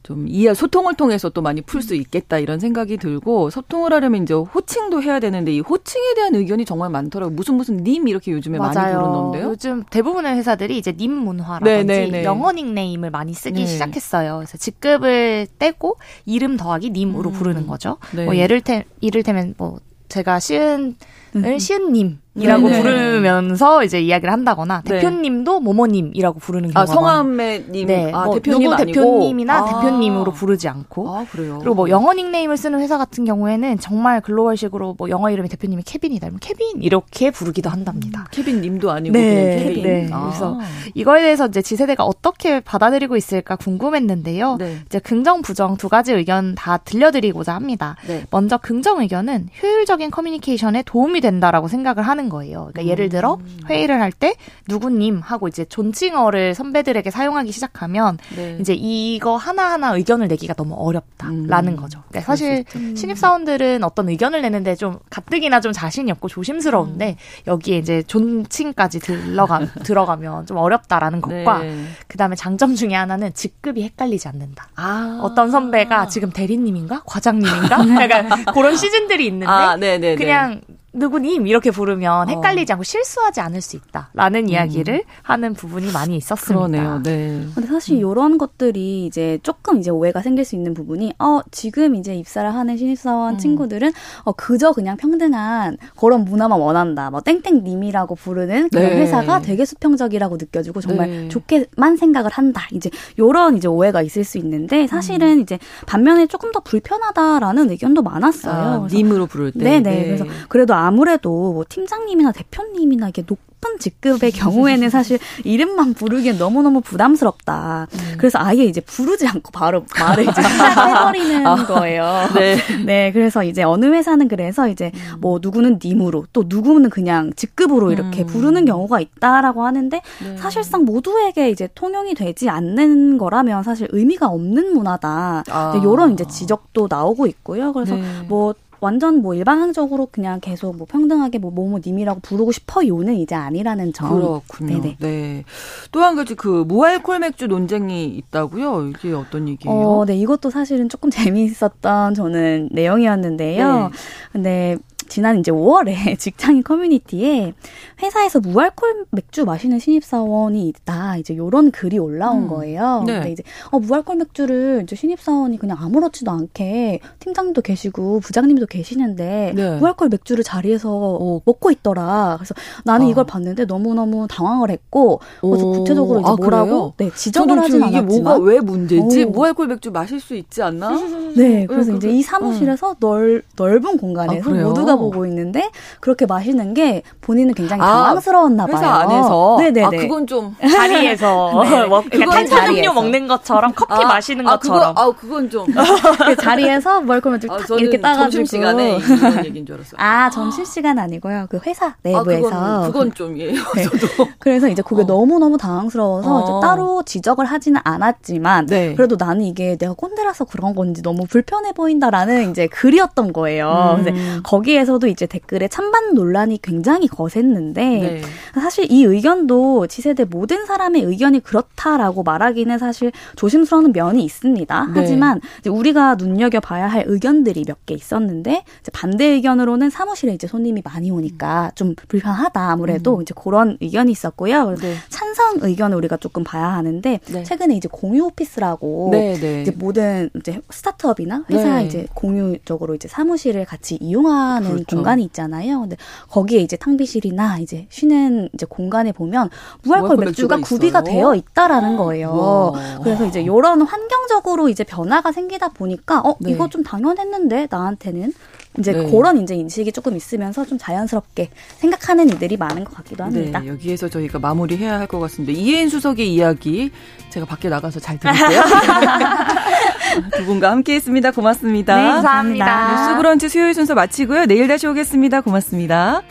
좀 이해 소통을 통해서 또 많이 풀 수 있겠다 이런 생각이 들고 소통을 하려면 이제 호칭도 해야 되는데 이 호칭에 대한 의견이 정말 많더라고요. 무슨 무슨 님 이렇게 요즘에 맞아요. 많이 부르는데요. 요즘 대부분의 회사들이 이제 님 문화라든지 네네네. 네, 네. 영어 닉네임을 많이 쓰기 네. 시작했어요. 그래서 직급을 떼고 이름 더하기 님으로 음. 부르는 거죠. 네. 뭐 예를 테 이를테면 뭐 제가 시은 을 시은님 이라고 네네. 부르면서 이제 이야기를 한다거나 네. 대표님도 모모님이라고 부르는 아, 경우가 아, 성함의 님 네. 아, 뭐 대표님 누구 대표님이나 아. 대표님으로 부르지 않고 아, 그래요. 그리고 뭐 영어 닉네임을 쓰는 회사 같은 경우에는 정말 글로벌식으로 뭐 영어 이름이 대표님이 케빈이다 그러면 케빈 이렇게 부르기도 한답니다. 음, 케빈님도 아니고 네. 그냥 케빈. 네. 아. 그래서 이거에 대해서 이제 지세대가 어떻게 받아들이고 있을까 궁금했는데요. 네. 이제 긍정 부정 두 가지 의견 다 들려드리고자 합니다. 네. 먼저 긍정 의견은 효율적인 커뮤니케이션에 도움이 된다라고 생각을 하는 거예요. 그러니까 음. 예를 들어 음. 회의를 할 때 누구님 하고 이제 존칭어를 선배들에게 사용하기 시작하면 네. 이제 이거 하나하나 의견을 내기가 너무 어렵다라는 음. 거죠. 그러니까 사실 신입 사원들은 어떤 의견을 내는데 좀 가뜩이나 좀 자신이 없고 조심스러운데 음. 여기에 이제 존칭까지 들어가 들어가면 좀 어렵다라는 것과 네. 그다음에 장점 중에 하나는 직급이 헷갈리지 않는다. 아. 어떤 선배가 지금 대리님인가 과장님인가 약간 그런 시즌들이 있는데 아, 그냥 누구님 이렇게 부르면 어. 헷갈리지 않고 실수하지 않을 수 있다라는 음. 이야기를 하는 부분이 많이 있었습니다. 그러네요. 네. 근데 사실 음. 이런 것들이 이제 조금 이제 오해가 생길 수 있는 부분이 어 지금 이제 입사를 하는 신입사원 음. 친구들은 어 그저 그냥 평등한 그런 문화만 원한다. 뭐 땡땡님이라고 부르는 그런 네. 회사가 되게 수평적이라고 느껴지고 정말 네. 좋게만 생각을 한다. 이제 요런 이제 오해가 있을 수 있는데 사실은 음. 이제 반면에 조금 더 불편하다라는 의견도 많았어요. 아, 님으로 부를 때. 네네. 네. 그래서 그래도 아 무래도 뭐 팀장님이나 대표님이나 이렇게 높은 직급의 경우에는 사실 이름만 부르기엔 너무너무 부담스럽다. 음. 그래서 아예 이제 부르지 않고 바로 말을 이제 시작해버리는 아, 거예요. 네. 네. 그래서 이제 어느 회사는 그래서 이제 음. 뭐 누구는 님으로 또 누구는 그냥 직급으로 이렇게 음. 부르는 경우가 있다라고 하는데 네. 사실상 모두에게 이제 통용이 되지 않는 거라면 사실 의미가 없는 문화다. 아. 이런 이제 지적도 나오고 있고요. 그래서 네. 뭐 완전 뭐 일반적으로 그냥 계속 뭐 평등하게 뭐 모모 님이라고 부르고 싶어요는 이제 아니라는 점. 그렇군요. 네네. 네. 또 한 가지 그 무알콜 맥주 논쟁이 있다고요. 이게 어떤 얘기예요? 어, 네. 이것도 사실은 조금 재미있었던 저는 내용이었는데요. 네. 근데 지난 이제 5월에 직장인 커뮤니티에 회사에서 무알콜 맥주 마시는 신입사원이 있다. 이제 요런 글이 올라온 음. 거예요. 네. 근데 이제 어 무알콜 맥주를 이제 신입사원이 그냥 아무렇지도 않게 팀장님도 계시고 부장님도 계시는데 네. 무알콜 맥주를 자리에서 어, 먹고 있더라. 그래서 나는 아. 이걸 봤는데 너무너무 당황을 했고 그래서 구체적으로 이제 아, 뭐라고 네, 지적을 하진 않았지만 이게 뭐가 왜 문제지? 오. 무알콜 맥주 마실 수 있지 않나? 네. 그래서 네, 이제 이 사무실에서 음. 넓 넓은 공간에서 아, 모두가 보고 있는데 그렇게 마시는 게 본인은 굉장히 아, 당황스러웠나 봐요. 회사 안에서. 네네네. 아, 그건 좀 자리에서 네. 먹, 탄산음료 먹는 것처럼 커피 아, 마시는 아, 것처럼. 그거, 아, 그건 좀. 그 자리에서 뭘거면 아, 이렇게 따가지고. 점심 시간에 이런 얘기인 줄 알았어요. 아 점심 시간 아니고요. 그 회사 내부에서. 아, 그건, 그건 좀이에요. 네. 그래서 이제 그게 어. 너무 너무 당황스러워서 어. 따로 지적을 하지는 않았지만 네. 그래도 나는 이게 내가 꼰대라서 그런 건지 너무 불편해 보인다라는 이제 글이었던 거예요. 음. 거기에서 도 이제 댓글에 찬반 논란이 굉장히 거셌는데 네. 사실 이 의견도 지세대 모든 사람의 의견이 그렇다라고 말하기는 사실 조심스러운 면이 있습니다. 네. 하지만 우리가 눈여겨 봐야 할 의견들이 몇 개 있었는데 반대 의견으로는 사무실에 이제 손님이 많이 오니까 좀 불편하다 아무래도 음. 이제 그런 의견이 있었고요. 네. 찬성 의견을 우리가 조금 봐야 하는데 네. 최근에 이제 공유 오피스라고 네, 네. 이제 모든 이제 스타트업이나 회사 네. 이제 공유적으로 이제 사무실을 같이 이용하는 그렇죠. 공간이 있잖아요. 근데 거기에 이제 탕비실이나 이제 쉬는 이제 공간에 보면 무알콜 맥주가, 구비가 되어 있다라는 거예요. 와. 그래서 이제 이런 환경적으로 이제 변화가 생기다 보니까 어 네. 이거 좀 당연했는데 나한테는 이제 네. 그런 이제 인식이 조금 있으면서 좀 자연스럽게 생각하는 이들이 많은 것 같기도 합니다. 네, 여기에서 저희가 마무리해야 할 것 같습니다. 이해인 수석의 이야기 제가 밖에 나가서 잘 들을게요. 두 분과 함께했습니다. 고맙습니다. 네, 감사합니다. 뉴스 브런치 수요일 순서 마치고요. 내일 다시 오겠습니다. 고맙습니다.